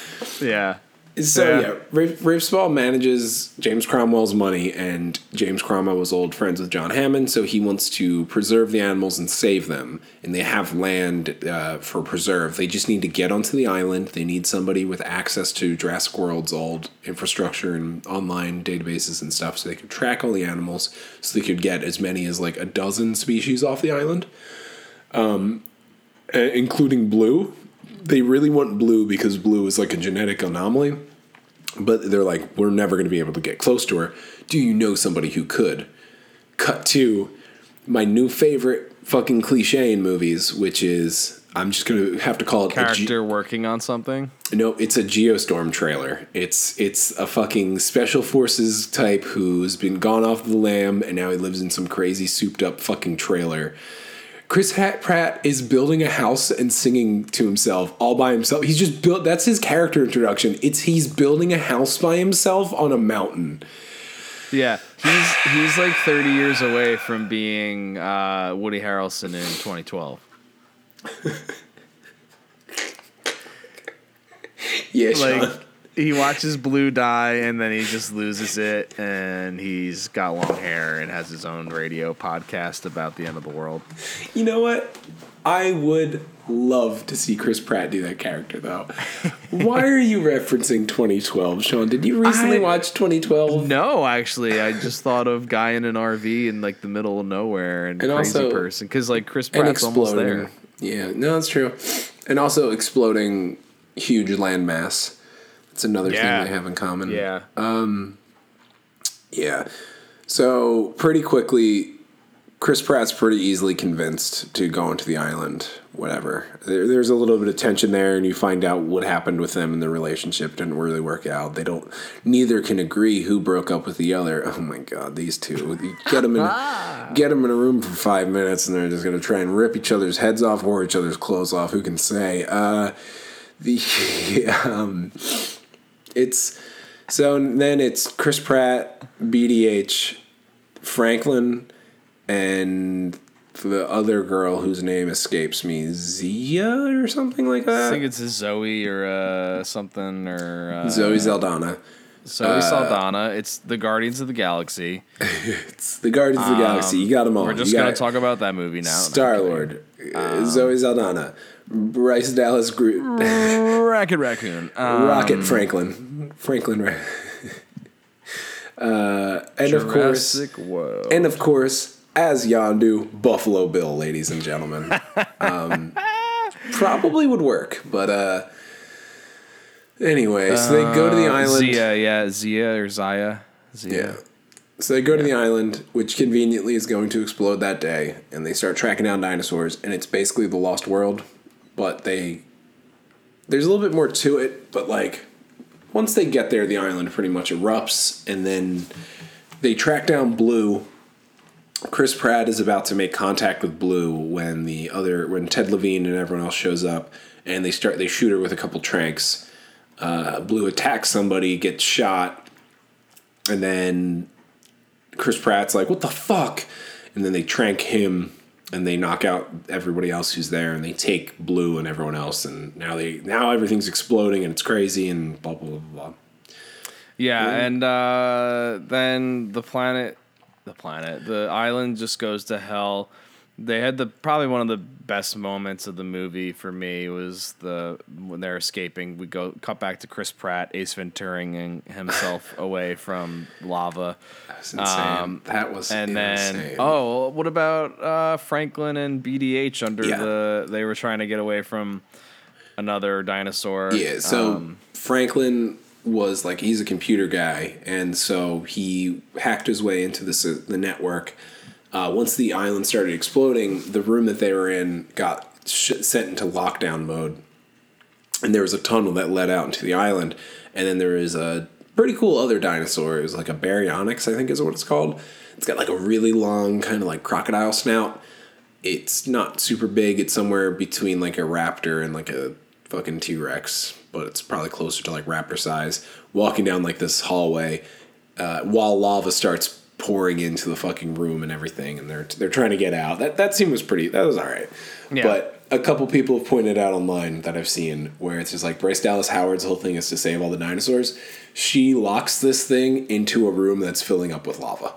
Yeah. So Yeah. yeah, Rafe, Rafe Spall manages James Cromwell's money, and James Cromwell was old friends with John Hammond, so he wants to preserve the animals and save them. And they have land uh, for preserve. They just need to get onto the island. They need somebody with access to Jurassic World's old infrastructure and online databases and stuff, so they could track all the animals, so they could get as many as like a dozen species off the island, um, including blue they really want blue because blue is like a genetic anomaly. But they're like, we're never going to be able to get close to her. Do you know somebody who could? Cut to my new favorite fucking cliche in movies, which is I'm just going to have to call it a Ge- Character working on something. no, it's a Geostorm trailer. It's it's a fucking special forces type who's been gone off the lam and now he lives in some crazy souped up fucking trailer. Chris Hat Pratt is building a house and singing to himself all by himself. He's just built. That's his character introduction. It's he's building a house by himself on a mountain. Yeah, he's he's like 30 years away from being uh, Woody Harrelson in 2012. Yeah, Sean. He watches Blue die and then he just loses it, and he's got long hair and has his own radio podcast about the end of the world. You know what? I would love to see Chris Pratt do that character though. Why are you referencing 2012, Sean? Did you recently I- watch 2012? No, actually, I just thought of guy in an RV in like the middle of nowhere and, And crazy also- person because like Chris Pratt's almost there. Yeah, no, that's true. And also exploding huge landmass. That's another Yeah. thing they have in common. Yeah, Yeah. So pretty quickly, Chris Pratt's pretty easily convinced to go onto the island. Whatever. There, there's a little bit of tension there, and you find out what happened with them and the relationship didn't really work out. They don't. Neither can agree who broke up with the other. Oh my god, these two. You get them in. get them in a room for five minutes, and they're just gonna try and rip each other's heads off, or each other's clothes off. Who can say? Uh, the um, it's so then it's Chris Pratt, BDH, Franklin, and the other girl whose name escapes me, Zia or something like that. I think it's Zoe or uh, something or uh, Zoe Zeldana. Zoe Saldana. It's the Guardians of the Galaxy. It's the Guardians of the Galaxy. You got them all. Um, We're just gonna talk about that movie now. Star Lord, Zoe Zeldana, Bryce Dallas Groot, Racket Raccoon. Um, Rocket Franklin, Franklin. Ra- Uh, and of course, Jurassic World. and of course, as Yondu, Buffalo Bill, ladies and gentlemen. um, probably would work, but uh, anyway, so they go to the Uh, island. Zia, yeah, Zia or Zaya. Zia. Yeah. So they go to the island, which conveniently is going to explode that day, and they start tracking down dinosaurs, and it's basically the Lost World, but they there's a little bit more to it, but like once they get there, the island pretty much erupts, and then they track down Blue. Chris Pratt is about to make contact with Blue when the other when Ted Levine and everyone else shows up, and they start they shoot her with a couple tranks. Uh, Blue attacks somebody, gets shot, and then Chris Pratt's like, "What the fuck?" And then they trank him, and they knock out everybody else who's there, and they take Blue and everyone else, and now they now everything's exploding and it's crazy and blah blah blah blah. Yeah, and uh, then the planet, the planet, the island just goes to hell. They had the probably one of the best moments of the movie for me was the when they're escaping. We go cut back to Chris Pratt, Ace Venturing himself away from lava, That's insane. Um, that was and then oh, what about uh, Franklin and BDH under Yeah. the? They were trying to get away from another dinosaur. Yeah, so Um, Franklin was like he's a computer guy, and so he hacked his way into this uh, the network. Uh, once the island started exploding, the room that they were in got sh- sent into lockdown mode, and there was a tunnel that led out into the island, and then there is a pretty cool other dinosaur. It was like a baryonyx, I think is what it's called. It's got like a really long kind of like crocodile snout. It's not super big. It's somewhere between like a raptor and like a fucking T Rex, but it's probably closer to like raptor size. Walking down like this hallway, uh, while lava starts pouring into the fucking room and everything, and they're they're trying to get out. That that scene was pretty. That was all right. Yeah. But a couple people have pointed out online that I've seen where it's just like Bryce Dallas Howard's whole thing is to save all the dinosaurs. She locks this thing into a room that's filling up with lava.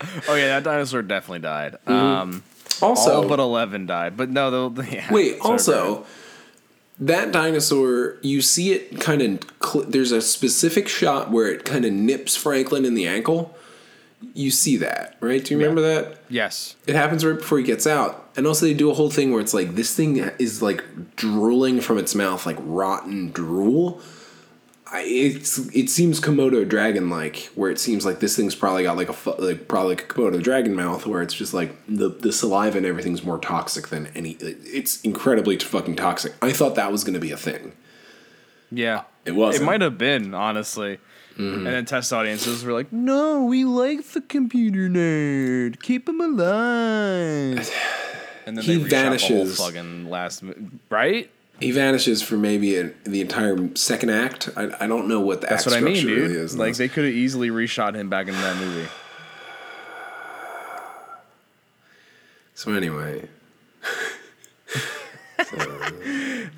oh yeah, that dinosaur definitely died. Um, Also, all but eleven died, but no, the yeah. Wait, also. That dinosaur, you see it kind of. Cl- there's a specific shot where it kind of nips Franklin in the ankle. You see that, right? Do you remember that? yes, It happens right before he gets out. And also, they do a whole thing where it's like this thing is like drooling from its mouth, like rotten drool. I, it's it seems Komodo dragon like, where it seems like this thing's probably got like a like probably like a Komodo dragon mouth, where it's just like the the saliva and everything's more toxic than any. It's incredibly fucking toxic. I thought that was gonna be a thing. yeah, It wasn't. It might have been honestly. Mm-hmm. And then test audiences were like, "No, we like the computer nerd. Keep him alive." And then He reshot the vanishes. fucking last, right? He vanishes for maybe a, the entire second act. I, I don't know what the That's what I mean, dude. really is. like they could have easily reshot him back into that movie. so anyway,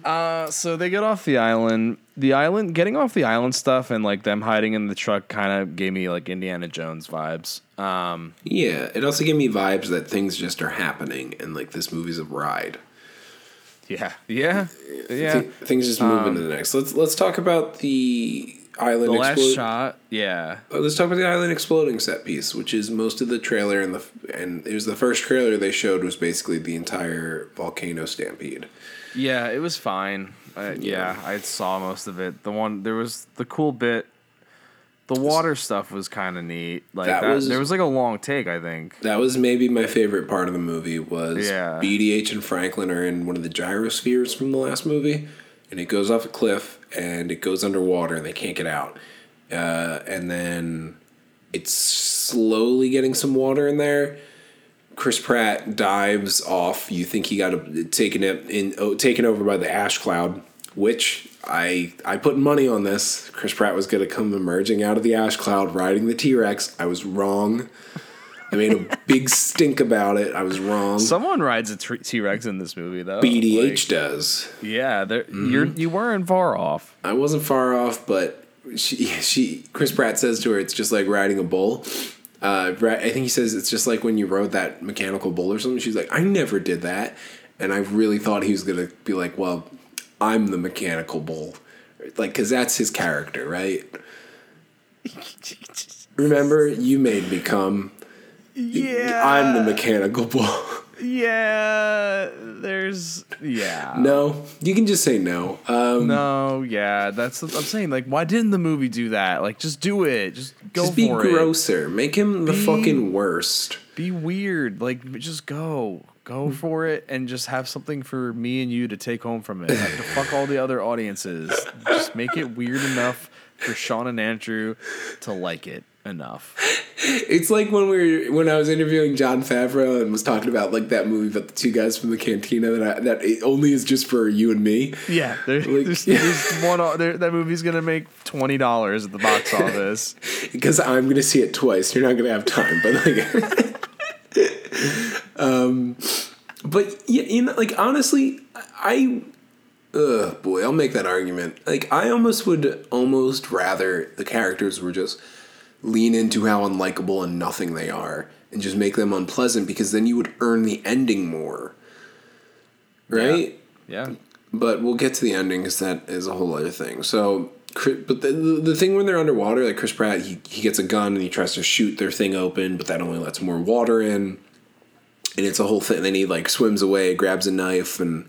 Uh, so they get off the island. The island, getting off the island stuff, and like them hiding in the truck, kind of gave me like Indiana Jones vibes. Um, Yeah, it also gave me vibes that things just are happening and like this movie's a ride. Yeah, yeah, yeah. Thi- things just move into the next. Let's let's talk about the island. The last shot, yeah, Uh, Let's talk about the island exploding set piece, which is most of the trailer and the and it was the first trailer they showed was basically the entire volcano stampede. yeah. It was fine. Uh, yeah, I saw most of it. The one there was the cool bit. The water stuff was kind of neat. Like That that, was- there was like a long take. I think. That was maybe my favorite part of the movie was Yeah. BDH and Franklin are in one of the gyrospheres from the last movie, and it goes off a cliff and it goes underwater and they can't get out. Uh, and then it's slowly getting some water in there. Chris Pratt dives off. You think he got a, taken it in oh, taken over by the ash cloud, which I I put money on this. Chris Pratt was going to come emerging out of the ash cloud riding the T Rex. I was wrong. I made a big stink about it. I was wrong. Someone rides a T Rex in this movie though. BDH does. Yeah, Mm-hmm. you're you weren't far off. I wasn't far off, but she she Chris Pratt says to her, "It's just like riding a bull." Uh, I think he says it's just like when you rode that mechanical bull or something. She's like, "I never did that," and I really thought he was gonna be like, "Well, I'm the mechanical bull." like because that's his character, right? Remember, you made me come. Yeah. I'm the mechanical bull. Yeah. There's. Yeah. no, you can just say no. Um, No, yeah, that's what I'm saying. Like, why didn't the movie do that? Like, just do it. Just go just be for it. grosser. Make him the Be- fucking worst. Be weird. Like, just go. Go for it and just have something for me and you to take home from it. Like, to fuck all the other audiences. Just make it weird enough for Sean and Andrew to like it enough. It's like when we were when I was interviewing Jon Favreau and was talking about like that movie about the two guys from the cantina that I, that it only is just for you and me. Yeah, there, Like- there's, there's one. There, that movie's gonna make twenty dollars at the box office. because I'm gonna see it twice. You're not gonna have time, but like, um, but yeah, you know, like honestly, I, uh, boy, I'll make that argument. Like, I almost would almost rather the characters were just lean into how unlikable and nothing they are, and just make them unpleasant because then you would earn the ending more, right? Yeah, But we'll get to the ending because that is a whole other thing. So, but the, the the thing when they're underwater, like Chris Pratt, he he gets a gun and he tries to shoot their thing open, but that only lets more water in, and it's a whole thing. And then he like swims away, grabs a knife, and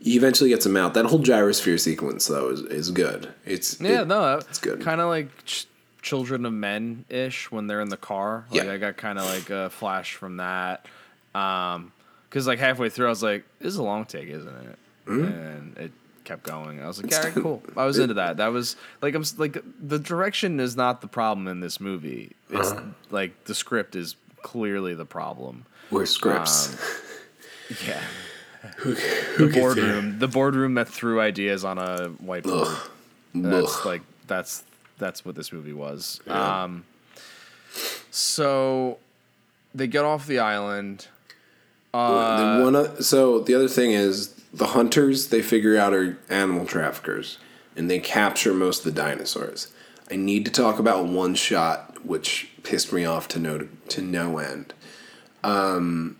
he eventually gets him out. That whole gyrosphere sequence though is, is good. It's yeah. it- no, it's good. Kind of like ch- Children of Men ish when they're in the car. Like Yeah. I got kind of like a flash from that. Um, because like halfway through, I was like, "This is a long take, isn't it?" And it kept going. I was like, "Yeah, Mm-hmm. Cool." I was into that. That was like I'm like the direction is not the problem in this movie. It's Uh-huh. like the script is clearly the problem. We're scripts. Um, Yeah. the boardroom, the boardroom that threw ideas on a whiteboard. Ugh. That's Ugh. like that's that's what this movie was. Yeah. Um, so they get off the island. the one, o- so the other thing is the hunters they figure out are animal traffickers, and they capture most of the dinosaurs. I need to talk about one shot which pissed me off to no to no end. Um,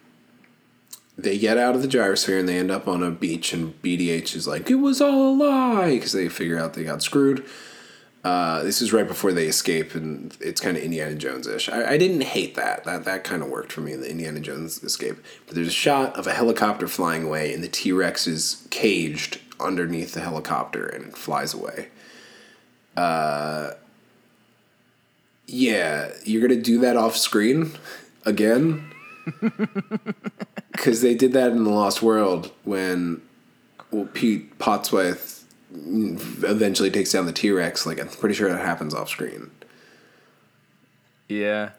they get out of the gyrosphere and they end up on a beach, and BDH is like, "It was all a lie," because they figure out they got screwed. Uh, this is right before they escape, and it's kind of Indiana Jones ish. I, I didn't hate that. That that kind of worked for me. The Indiana Jones escape. But there's a shot of a helicopter flying away, and the T Rex is caged underneath the helicopter, and it flies away. Uh, yeah, you're gonna do that off screen again? Because they did that in the Lost World when well, Pete Postlethwaite eventually takes down the T Rex. Like I'm pretty sure that happens off screen. Yeah.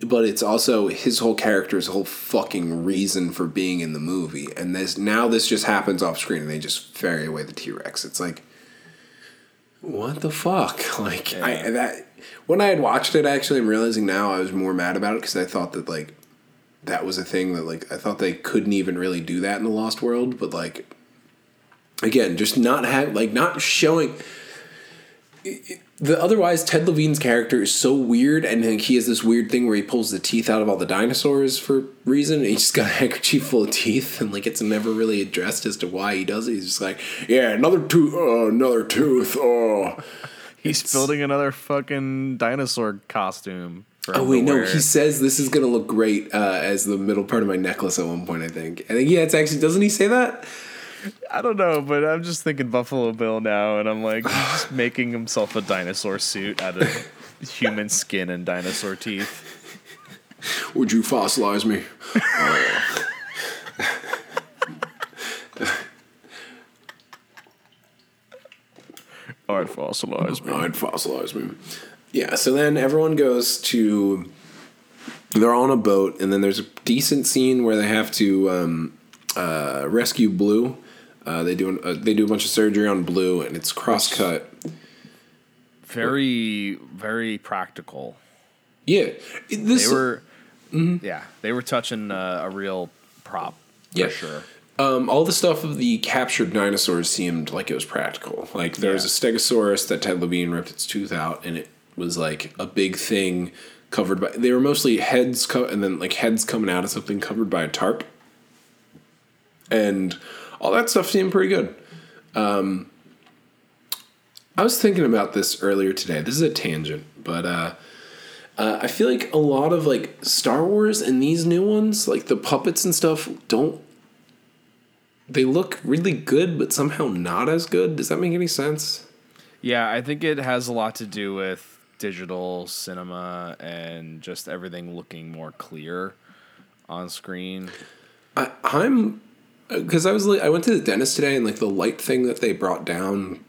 But it's also his whole character's whole fucking reason for being in the movie, and this now this just happens off screen, and they just ferry away the T Rex. It's like, what the fuck? Like I that when I had watched it, actually, I'm realizing now I was more mad about it because I thought that like that was a thing that like I thought they couldn't even really do that in the Lost World, but like again, just not have like not showing the otherwise Ted Levine's character is so weird, and like, he has this weird thing where he pulls the teeth out of all the dinosaurs for reason. And he's just got a handkerchief full of teeth, and like it's never really addressed as to why he does it. He's just like, yeah, another tooth, uh, oh, another tooth, oh. He's building another fucking dinosaur costume. For Oh wait, to no. wear. He says this is gonna look great uh, as the middle part of my necklace at one point. I think. I think yeah, it's actually doesn't he say that? I don't know, but I'm just thinking Buffalo Bill now, and I'm like, he's just making himself a dinosaur suit out of human skin and dinosaur teeth. Would you fossilize me? I'd fossilize me. I'd fossilize me. Yeah, so then everyone goes to. They're on a boat, and then there's a decent scene where they have to um, uh, rescue Blue. Uh, they do an, uh, they do a bunch of surgery on Blue, and it's cross cut. Very, very practical. Yeah, this They were, yeah, they were touching uh, a real prop for Yeah. sure. Um, all the stuff of the captured dinosaurs seemed like it was practical. Like there was a Stegosaurus that Ted Levine ripped its tooth out, and it was like a big thing covered by. They were mostly heads, co- and then like heads coming out of something covered by a tarp, and all that stuff seemed pretty good. Um, I was thinking about this earlier today. This is a tangent, but uh, uh, I feel like a lot of like Star Wars and these new ones, like the puppets and stuff, don't. They look really good, but somehow not as good. Does that make any sense? Yeah, I think it has a lot to do with digital cinema and just everything looking more clear on screen. I, I'm because I was like I went to the dentist today and like the light thing that they brought down,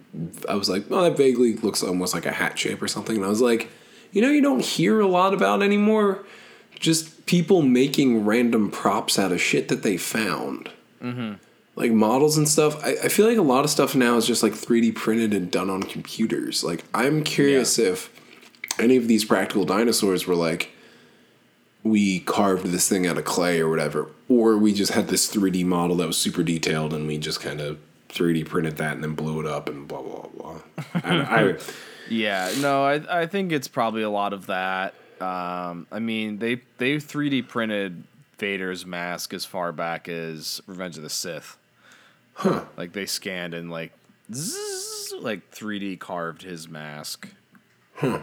I was like, oh, that vaguely looks almost like a hat shape or something, and I was like, you know, you don't hear a lot about anymore. Just people making random props out of shit that they found. Mm-hmm. Like models and stuff. I, I feel like a lot of stuff now is just like 3D printed and done on computers. Like, I'm curious Yeah. if any of these practical dinosaurs were like, we carved this thing out of clay or whatever, or we just had this 3D model that was super detailed and we just kind of 3D printed that and then blew it up and blah blah blah. I, I, Yeah, no, I I think it's probably a lot of that. Um, I mean, they they 3D printed Vader's mask as far back as Revenge of the Sith. Huh. Like they scanned and like zzz, like 3D carved his mask. Huh.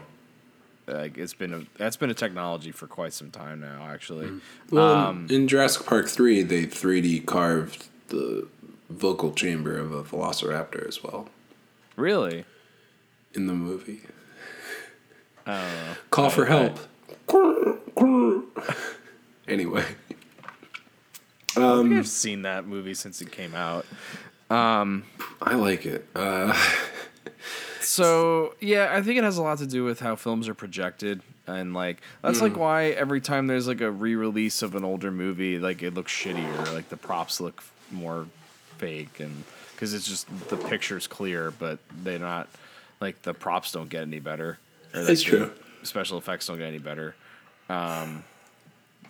Like it's been a that's been a technology for quite some time now, actually. Well, Um, in Jurassic Park 3, they 3D carved the vocal chamber of a velociraptor as well Really? in the movie. I know. Call for I- help. anyway, I Um, think I've seen that movie since it came out. I like it. Uh, So yeah, I think it has a lot to do with how films are projected, and like that's like why every time there's like a re-release of an older movie, like it looks shittier, like the props look more fake, and because it's just the picture's clear, but they're not like the props don't get any better. or, like, It's the true. Special effects don't get any better. Um,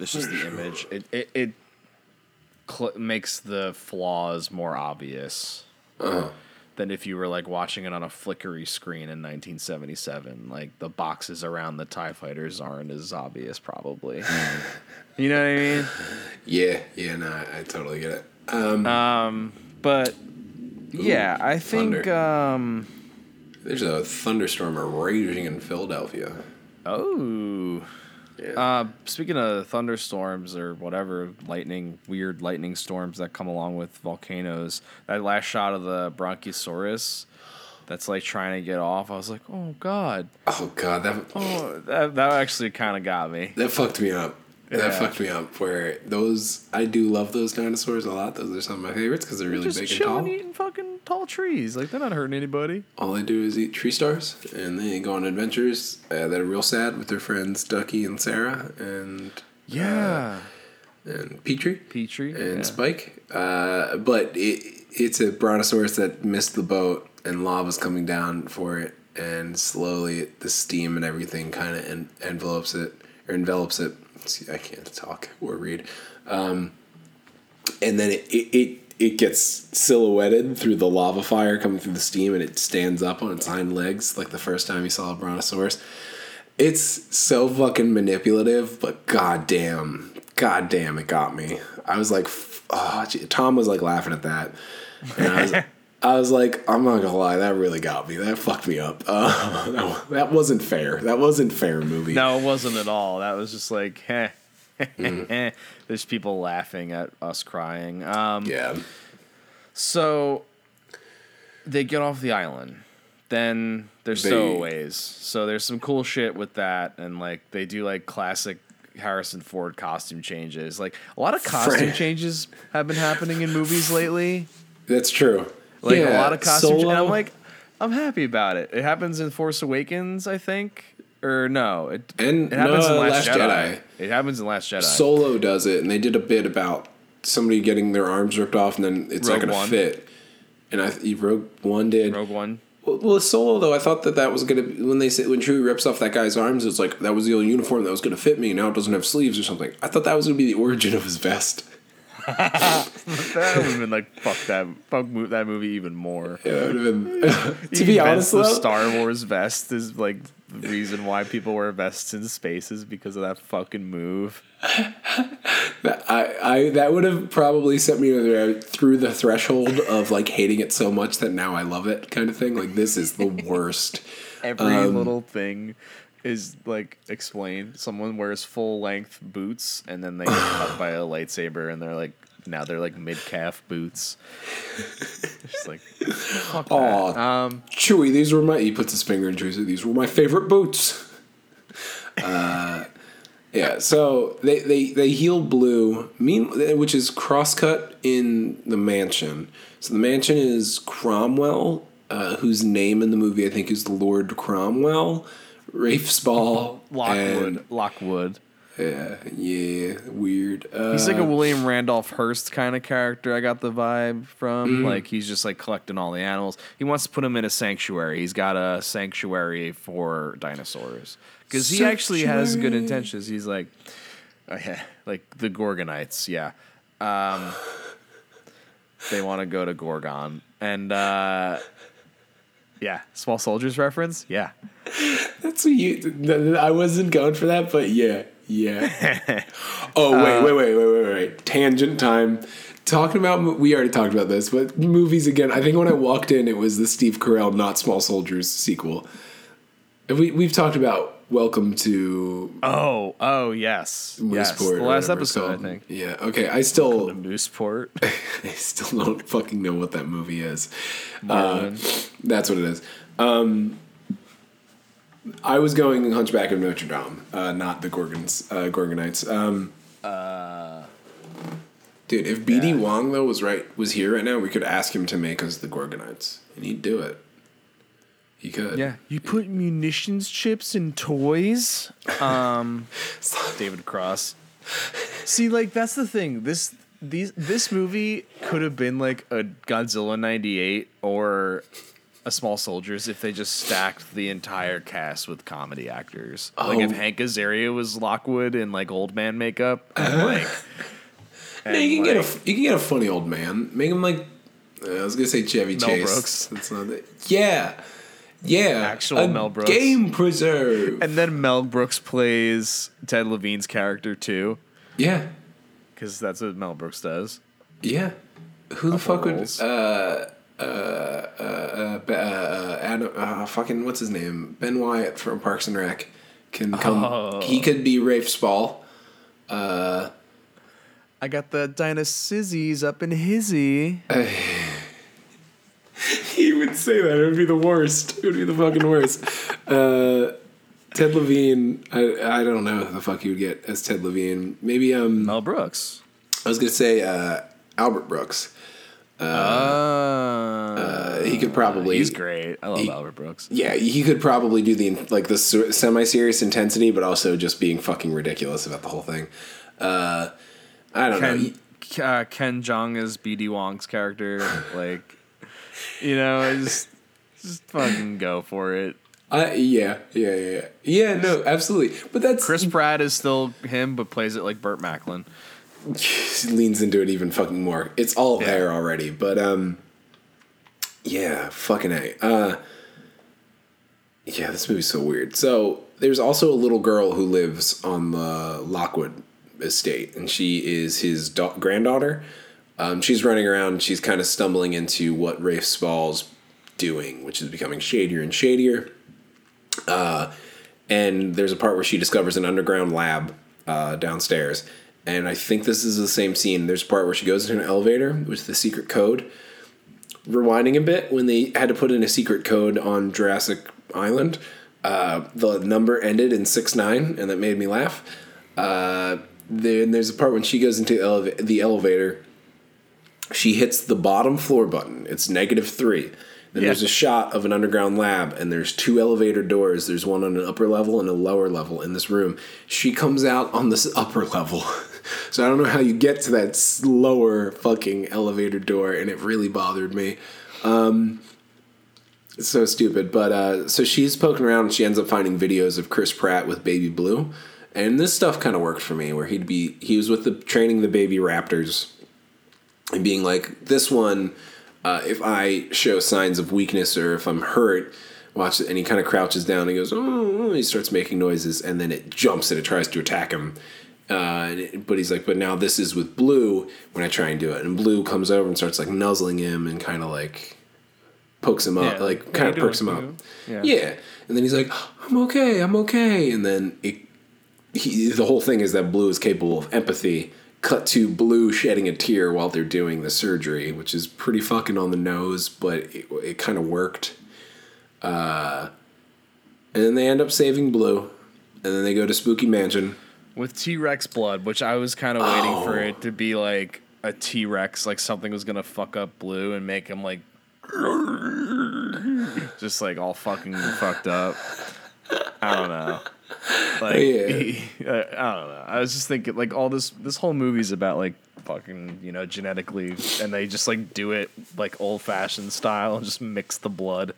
it's just the image. It it it cl- makes the flaws more obvious uh, than if you were like watching it on a flickery screen in 1977. Like the boxes around the Tie Fighters aren't as obvious, probably. you know what I mean? yeah, yeah, no, I, I totally get it. Um, Um, but yeah, I think. Um, there's a thunderstorm raging in Philadelphia. oh. Yeah. Uh, speaking of thunderstorms or whatever lightning, weird lightning storms that come along with volcanoes, that last shot of the Bronchiosaurus, that's like trying to get off. I was like, oh god, oh god, that oh that that actually kind of got me. that fucked me up. That Yeah. fucked me up. Where those, I do love those dinosaurs a lot. Those are some of my favorites because they're really just big and tall. eating fucking tall trees. Like they're not hurting anybody. All they do is eat tree stars, and they go on adventures uh, that are real sad with their friends Ducky and Cera, and Yeah, and Petrie Petrie and yeah. Spike. Uh, but it it's a brontosaurus that missed the boat, and lava's coming down for it, and slowly the steam and everything kind of en- envelopes it or envelops it. See, I can't talk or read. Um, and then it, it, it it gets silhouetted through the lava fire coming through the steam, and it stands up on its hind legs like the first time you saw a brontosaurus. It's so fucking manipulative, but goddamn, goddamn, it got me. I was like, oh, Tom was like laughing at that, and I was, I was like, I'm not gonna lie, that really got me. That fucked me up. Uh, that, that wasn't fair. That wasn't fair, movie. No, it wasn't at all. That was just like, heh. Mm-hmm. There's people laughing at us crying. Um, Yeah. So they get off the island. Then there's They- stowaways. So there's some cool shit with that, and like they do like classic Harrison Ford costume changes. Like a lot of costume Fran- changes have been happening in movies lately. That's true. Like a lot of costume. Solo- and I'm like, I'm happy about it. It happens in Force Awakens, I think, or no? It And it happens no, in Last, Last Jedi. Jedi. It happens in Last Jedi. Solo does it, and they did a bit about somebody getting their arms ripped off, and then it's Rogue not going to fit. And I Rogue One did. Rogue One. Well, well, Solo though, I thought that that was gonna be, when they say when Chewie rips off that guy's arms, it's like that was the only uniform that was gonna fit me. Now it doesn't have sleeves or something. I thought that was gonna be the origin of his vest. That would have been like fuck that fuck that movie even more. It would have been. to be honest, the though, Star Wars vest is like the reason why people wear vests in space is because of that fucking move. I, I that would have probably sent me through- through the threshold of like hating it so much that now I love it, kind of thing. Like this is the worst. Every Um, little thing is like explained. Someone wears full length boots and then they get cut by a lightsaber and they're like now they're like mid calf boots. Just like Aw. Um Chewie, these were my. He puts his finger in Chewie's. These were my favorite boots. Uh, yeah. So they they they heal Blue, mean which is crosscut in the mansion. So the mansion is Cromwell, uh, whose name in the movie I think is Lord Cromwell, Rafe Spall, Lockwood. and- Lockwood. yeah, yeah, weird. Uh, He's like a William Randolph Hearst kind of character. I got the vibe from. Mm. Like he's just like collecting all the animals. He wants to put them in a sanctuary. He's got a sanctuary for dinosaurs because he actually has good intentions. He's like, oh, yeah, like the Gorgonites. Yeah, um, they want to go to Gorgon and. uh yeah, small soldiers reference. Yeah, That's what you. I wasn't going for that, but yeah, yeah. oh wait, uh, wait, wait, wait, wait, wait. Tangent time. Talking about we already talked about this, but movies again. I think when I walked in, it was the Steve Carell "Not Small Soldiers" sequel. We we've talked about Welcome to Oh, oh yes, yes. Mooseport. The last episode, I think. Yeah. Okay. I still Mooseport. I still don't fucking know what that movie is. Uh, That's what it is. Um, I was going Hunchback of Notre Dame, uh, not the Gorgons, uh, Gorgonites. Um, dude, if BD yeah. Wong though was right was here right now, we could ask him to make us the Gorgonites, and he'd do it. He could. Yeah, you put munitions chips in toys. Um, David Cross. See, like that's the thing. This these this movie could have been like a Godzilla '98 or a Small Soldiers if they just stacked the entire cast with comedy actors. Like if Oh. Hank Azaria was Lockwood in like old man makeup, and like. No, you can and, get a you can get a funny old man. Make him like uh, I was gonna say Chevy Mel Chase. Brooks. That's not it. Yeah, yeah. Actual Mel Brooks. Game preserve. and then Mel Brooks plays Ted Levine's character too, yeah, because that's what Mel Brooks does. yeah. Who the fuck would roles. uh uh uh uh, uh, uh Adam uh, fucking what's his name Ben Wyatt from Parks and Rec can come. Oh. He could be Rafe Spall. I got the Dinosaurs up in hizzy. He would say that. It would be the worst. It would be the fucking worst. Uh, Ted Levine. I I don't know who the fuck he would get as Ted Levine. Maybe um. Mel Brooks. I was gonna say uh, Albert Brooks. Uh, He could probably. he's great. I love he- Albert Brooks. Yeah, he could probably do the like the semi serious intensity, but also just being fucking ridiculous about the whole thing. Uh, I don't know. Ken, He- uh, Ken Jeong is BD Wong's character. like, you know, just just fucking go for it. I, yeah, yeah, yeah, yeah. No, absolutely. But that's Chris Pratt is still him, but plays it like Burt Macklin. leans into it even fucking more. It's all Yeah. there already. But um, yeah, fucking a. Uh, yeah, this movie's so weird. So there's also a little girl who lives on the Lockwood estate, and she is his da- granddaughter. Um, she's running around. She's kind of stumbling into what Rafe Spall's doing, which is becoming shadier and shadier. Uh, and there's a part where she discovers an underground lab uh, downstairs. And I think this is the same scene. There's a part where she goes into an elevator with the secret code. Rewinding a bit, when they had to put in a secret code on Jurassic Island, uh, the number ended in six nine, and that made me laugh. Uh, then there's a part when she goes into eleva- the elevator. She hits the bottom floor button. It's negative three. Then Yeah. there's a shot of an underground lab, and there's two elevator doors. There's one on an upper level and a lower level in this room. She comes out on this upper level. so I don't know how you get to that lower fucking elevator door, and it really bothered me. It's so stupid. But uh, so she's poking around and she ends up finding videos of Chris Pratt with Baby Blue. And this stuff kind of worked for me where he'd be, he was with the training the baby raptors and being like, this one, uh, if I show signs of weakness or if I'm hurt, watch it, and he kind of crouches down and goes, oh, he starts making noises, and then it jumps and it tries to attack him. Uh, it- but he's like, but now this is with Blue when I try and do it, and Blue comes over and starts like nuzzling him and kind of like pokes him up, Yeah. like kind of perks him up. Yeah. yeah, and then he's like, I'm okay, I'm okay, and then it he, the whole thing is that Blue is capable of empathy. Cut to Blue shedding a tear while they're doing the surgery, which is pretty fucking on the nose, but it, it kind of worked. Uh, and then they end up saving Blue, and then they go to Spooky Mansion. with T Rex blood, which I was kind of waiting for Oh. it to be like a T Rex, like something was gonna fuck up Blue and make him like just like all fucking fucked up. I don't know. Like Yeah. I don't know. I was just thinking like all this this whole movie's about like fucking you know genetically and they just like do it like old fashioned style and just mix the blood.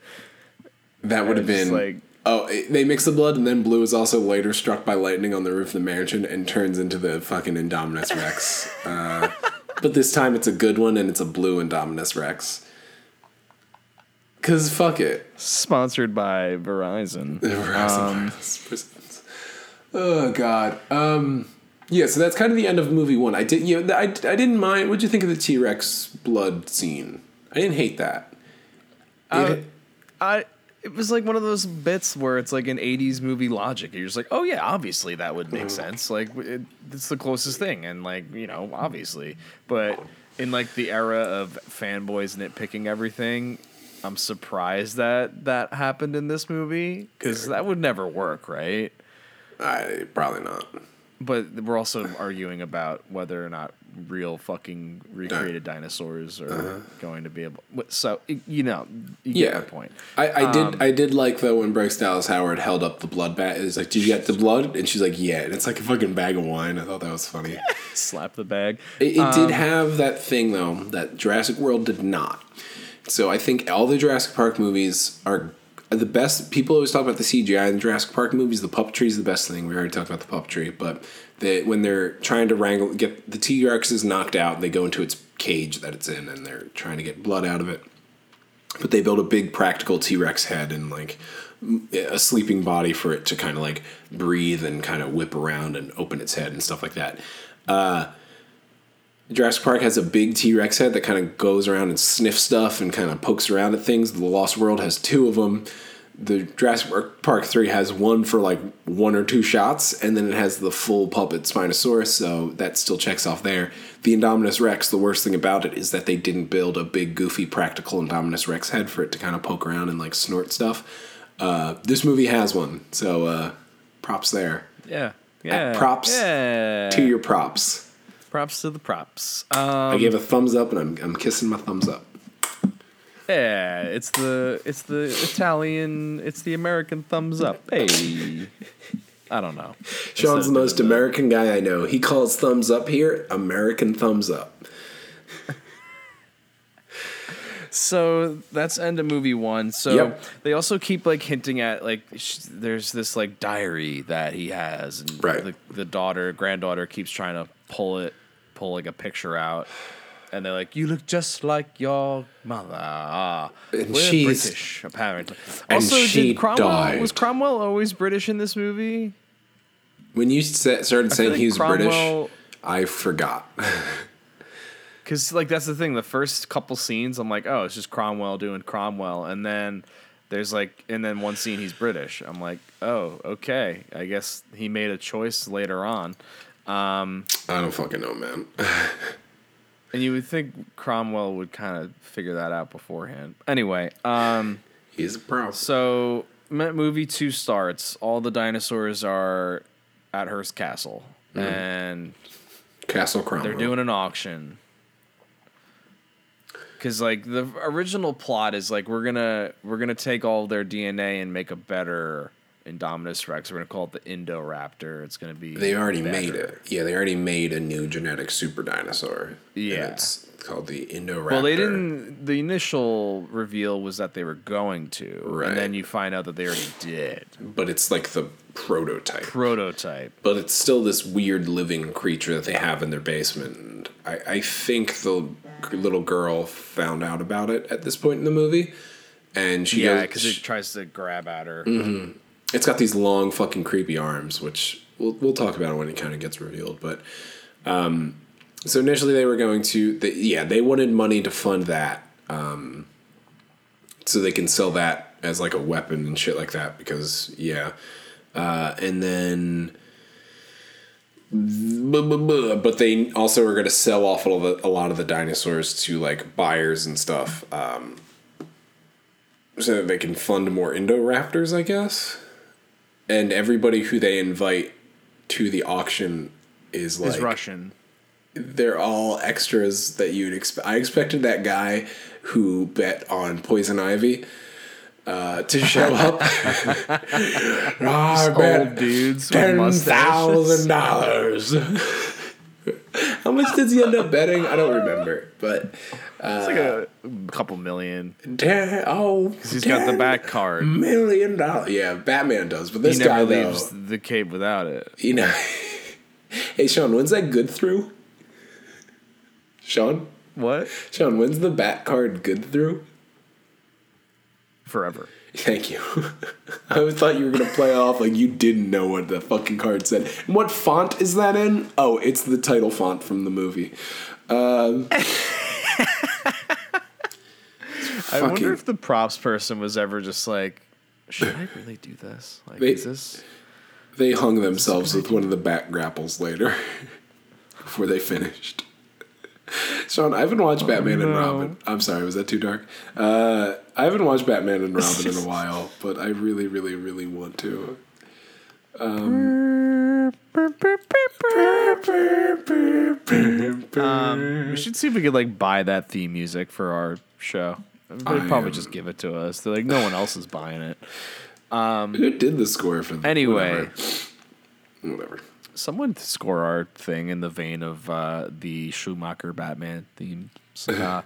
That would have been like- Oh, they mix the blood, and then Blue is also later struck by lightning on the roof of the mansion and turns into the fucking Indominus Rex. uh, but this time it's a good one, and it's a blue Indominus Rex. Cause fuck it. Sponsored by Verizon. Um, oh god. Um, yeah, so that's kind of the end of movie one. I did, you know, I, I didn't mind. What'd you think of the T Rex blood scene? I didn't hate that. Uh, It- I it was like one of those bits where it's like an '80s movie logic. You're just like, oh yeah, obviously that would make sense. Like it, it's the closest thing, and like you know, obviously. But in like the era of fanboys nitpicking everything, I'm surprised that that happened in this movie because that would never work, right? I probably not. But we're also arguing about whether or not real fucking recreated dinosaurs are going to be able. So you know, you get Yeah. my point. I, I did Um, I did like though when Bryce Dallas Howard held up the blood bat. It's like, did you get the blood? And she's like, yeah. And it's like a fucking bag of wine. I thought that was funny. Slap the bag. It, it did have that thing though that Jurassic World did not. So I think all the Jurassic Park movies are the best. People always talk about the CGI in Jurassic Park movies. The puppetry is the best thing. We already talked about the puppetry, but they, when they're trying to wrangle, get the T Rex is knocked out, they go into its cage that it's in, and they're trying to get blood out of it. But they build a big practical T Rex head and like a sleeping body for it to kind of like breathe and kind of whip around and open its head and stuff like that. Uh, Jurassic Park has a big T Rex head that kind of goes around and sniffs stuff and kind of pokes around at things. The Lost World has two of them. The Jurassic Park- Park 3 has one for like one or two shots, and then it has the full puppet Spinosaurus, so that still checks off there. The Indominus Rex, the worst thing about it is that they didn't build a big, goofy, practical Indominus Rex head for it to kind of poke around and like snort stuff. Uh, this movie has one, so uh, props there. Yeah. Yeah. props Yeah. To your props. Props to the props. Um, I gave a thumbs up, and I'm, I'm kissing my thumbs up. yeah, it's the it's the Italian, it's the American thumbs up. Hey. I don't know. Sean's the most American guy I know. He calls thumbs up here American thumbs up. So that's end of movie one. So Yep. they also keep like hinting at like sh- there's this like diary that he has, and Right. the, the daughter granddaughter keeps trying to pull it, pull like a picture out, and they're like, "You look just like your mother." Ah, And we're she's- British, apparently. also, she did Cromwell died. was Cromwell always British in this movie? When you started saying he was British, I forgot. Because like that's the thing. The first couple scenes, I'm like, oh, it's just Cromwell doing Cromwell, and then there's like, and then one scene he's British. I'm like, oh, okay. I guess he made a choice later on, I don't fucking know, man. and you would think Cromwell would kind of figure that out beforehand. Anyway, um, He's a pro. so movie two starts. All the dinosaurs are at Hearst Castle, and Castle Cromwell. They're doing an auction. Cause like the original plot is like we're gonna we're gonna take all their DNA and make a better Indominus Rex. We're gonna call it the Indoraptor. It's gonna be They already made it. Yeah, they already made a new genetic super dinosaur. Yeah. it's called the Indoraptor. Well, they didn't. The initial reveal was that they were going to, Right. and then you find out that they already did. But it's like the prototype. Prototype. but it's still this weird living creature that they have in their basement. And I, I think the little girl found out about it at this point in the movie, and she Yeah, because it tries to grab at her. Mm-hmm. It's got these long fucking creepy arms, which we'll we'll talk about it when it kind of gets revealed. But um, so initially they were going to, they, yeah, they wanted money to fund that, um, so they can sell that as like a weapon and shit like that. Because yeah, uh, and then. But they also are going to sell off a lot of the dinosaurs to like buyers and stuff, um, so that they can fund more Indoraptors, I guess and everybody who they invite to the auction is like Is Russian. they're all extras that you'd expect. I expected that guy who bet on poison ivy uh, to show up. Ah, Old dudes ten mustaches. dollars. How much does he end up betting? I don't remember, but It's like a couple million. ten, oh, He's got the back card. million dollar. Yeah, Batman does, but He this guy never though, leaves the cave without it. you know. hey, Sean, when's that good through? Sean, What? Sean, when's the bat card good through? Forever. Thank you. I thought you were gonna play off like you didn't know what the fucking card said. And what font is that in? Oh, it's the title font from the movie. Um, I wonder if the props person was ever just like, should I really do this? Like, They- is this? they hung themselves with one of the bat grapples later before they finished. Sean, I haven't watched Batman and no. Robin. I'm sorry, was that too dark? Uh, I haven't watched Batman and Robin in a while, but I really, really, really want to. Um, we should see if we could like buy that theme music for our show. They'd probably am- just give it to us. They're like, no one else is buying it. Who did the score for Anyway, Whatever. whatever. Someone score our thing in the vein of uh, the Schumacher Batman theme. Uh,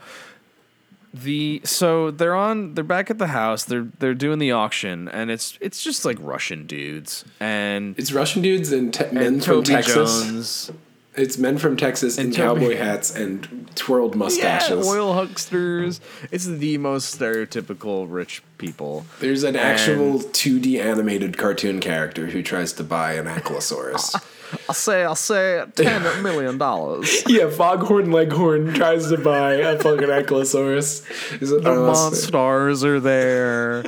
the so they're on they're back at the house they're they're doing the auction and it's it's just like Russian dudes and It's Russian dudes and, te- men and from Toby Texas. Jones It's men from Texas in And Toby- cowboy hats and twirled yeah mustaches. oil hucksters it's the most stereotypical rich people There's an actual 2D animated cartoon character who tries to buy an ankylosaurus. I'll say I'll say ten million dollars yeah, Foghorn Leghorn tries to buy a fucking ankylosaurus. It the uh, Monstars are there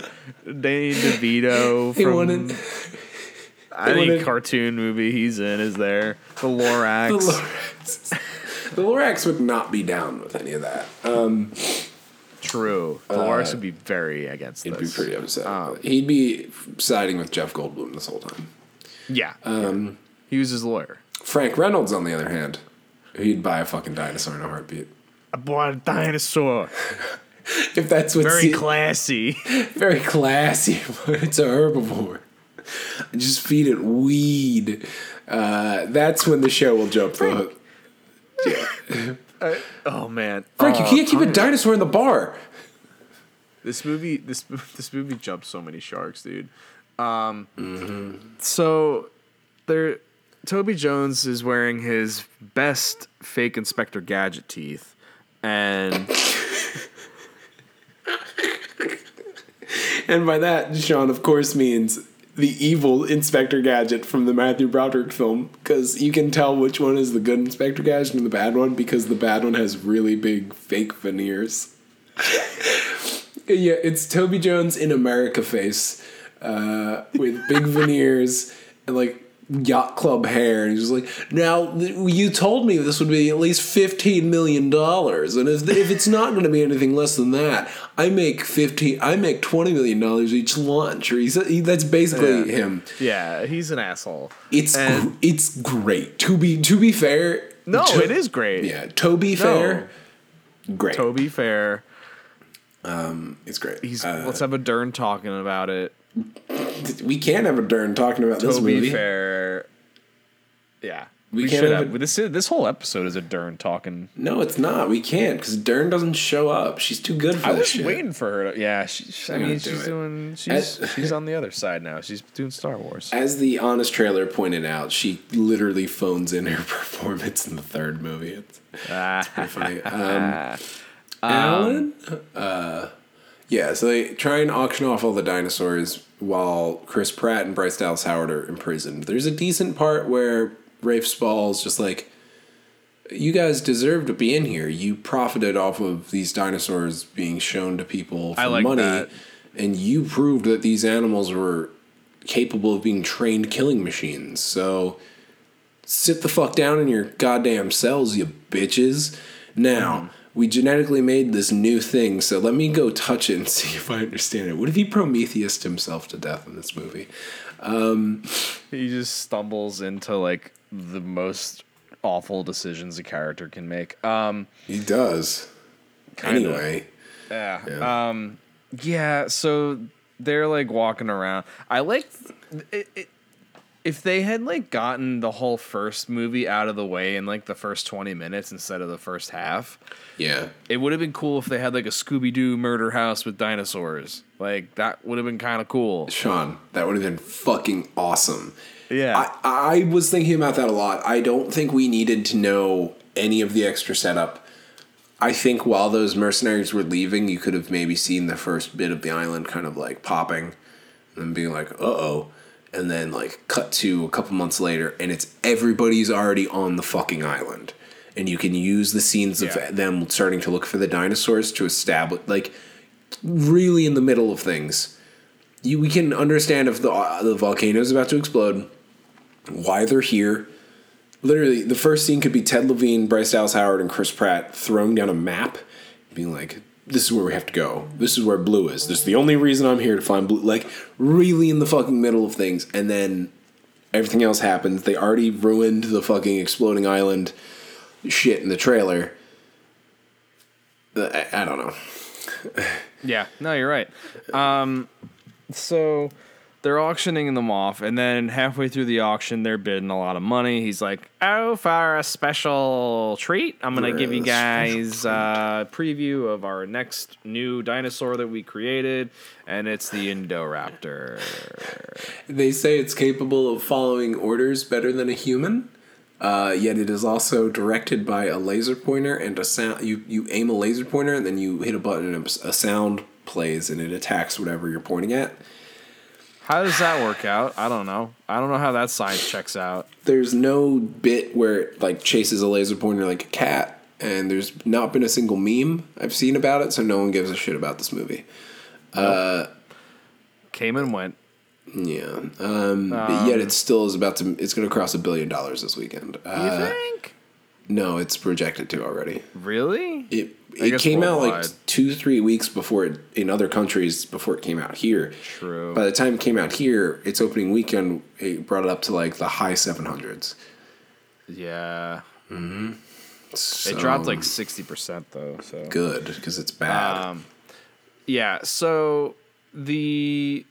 Danny DeVito He from wanted any wanted- cartoon movie he's in is there. The the Lorax. Lorax. the Lorax would not be down with any of that. Um, True. The Lorax would be very against he'd this. be pretty upset. Um, He'd be siding with Jeff Goldblum this whole time. Yeah. Um, he was his lawyer. Frank Reynolds, on the other hand, he'd buy a fucking dinosaur in a heartbeat. I bought a dinosaur. If that's what Very se- classy. very classy, but it's a herbivore. Just feed it weed. Uh, that's when the show will jump the hook. Yeah. Oh man. Frank, you Oh, can't keep a dinosaur in the bar. This movie, this this movie jumped so many sharks, dude. Um, so there, Toby Jones is wearing his best fake Inspector Gadget teeth, and And by that, Sean, of course, means the evil Inspector Gadget from the Matthew Broderick film, because you can tell which one is the good Inspector Gadget and the bad one, because the bad one has really big fake veneers. yeah, it's Toby Jones in America face, uh, with big veneers and like yacht club hair, and he's like, now you told me this would be at least fifteen million dollars, and if if it's not going to be anything less than that, I make fifteen, I make twenty million dollars each lunch, or he's he, that's basically Yeah. him. yeah, he's an asshole. It's And- it's great to be to be fair. No, To- it is great. Yeah, Toby Fair, great. Toby Fair. It's great. He's Uh, let's have a Dern talking about it. we can't have a Dern talking about this Toby movie. Fair. Yeah. We, We can't have. have. a- This this whole episode is a Dern talking. no, it's not. We can't because Dern doesn't show up. She's too good for I this was shit. waiting for her. To, yeah, she, she- I mean, do she's it. doing. She's As- she's on the other side now. She's doing Star Wars. As the honest trailer pointed out, she literally phones in her performance in the third movie. It's Ah, funny. Um, Alan? Uh, yeah, so they try and auction off all the dinosaurs while Chris Pratt and Bryce Dallas Howard are imprisoned. There's a decent part where Rafe Spall's just like, you guys deserve to be in here. You profited off of these dinosaurs being shown to people for like money, that. and you proved that these animals were capable of being trained killing machines. So sit the fuck down in your goddamn cells, you bitches. Now, we genetically made this new thing, so let me go touch it and see if I understand it. What if he Prometheused himself to death in this movie? he just stumbles into like the most awful decisions a character can make. Um, He does. Kinda. Anyway, yeah. Yeah. Um, yeah. So they're like walking around. I like it, it, if they had like gotten the whole first movie out of the way in like the first twenty minutes instead of the first half. yeah. It would have been cool if they had like a Scooby Doo murder house with dinosaurs. Like that would have been kind of cool. Sean, that would have been fucking awesome. Yeah. I, I was thinking about that a lot. I don't think we needed to know any of the extra setup. I think while those mercenaries were leaving, you could have maybe seen the first bit of the island kind of like popping and being like, uh oh. And then like cut to a couple months later and it's everybody's already on the fucking island. And you can use the scenes of Yeah. them starting to look for the dinosaurs to establish, like, really in the middle of things. You, we can understand if the, uh, the volcano is about to explode, why they're here. Literally, the first scene could be Ted Levine, Bryce Dallas Howard, and Chris Pratt throwing down a map, being like, "This is where we have to go. This is where Blue is. This is the only reason I'm here to find Blue." Like, really in the fucking middle of things, and then everything else happens. They already ruined the fucking exploding island shit in the trailer. Uh, I, I don't know. Yeah, no, you're right. Um, so they're auctioning them off, and then halfway through the auction, they're bidding a lot of money. He's like, "Oh, for a special treat, I'm gonna For give you guys a preview of our next new dinosaur that we created, and it's the Indoraptor." They say it's capable of following orders better than a human. Uh, yet it is also directed by a laser pointer and a sound. You you aim a laser pointer and then you hit a button and a sound plays and it attacks whatever you're pointing at. How does that work out? I don't know. I don't know how that science checks out. There's no bit where it like chases a laser pointer like a cat, and there's not been a single meme I've seen about it, so no one gives a shit about this movie. Uh, Came and went. Yeah, um, but yet it still is about to. It's going to cross a billion dollars this weekend. You Uh, think? no, it's projected to already. Really? It I it came out like two three weeks before it in other countries before it came out here. True. By the time it came out here, its opening weekend it brought it up to like the high seven hundreds. Yeah. So It dropped like sixty percent though. So good because it's bad. Um, yeah. So the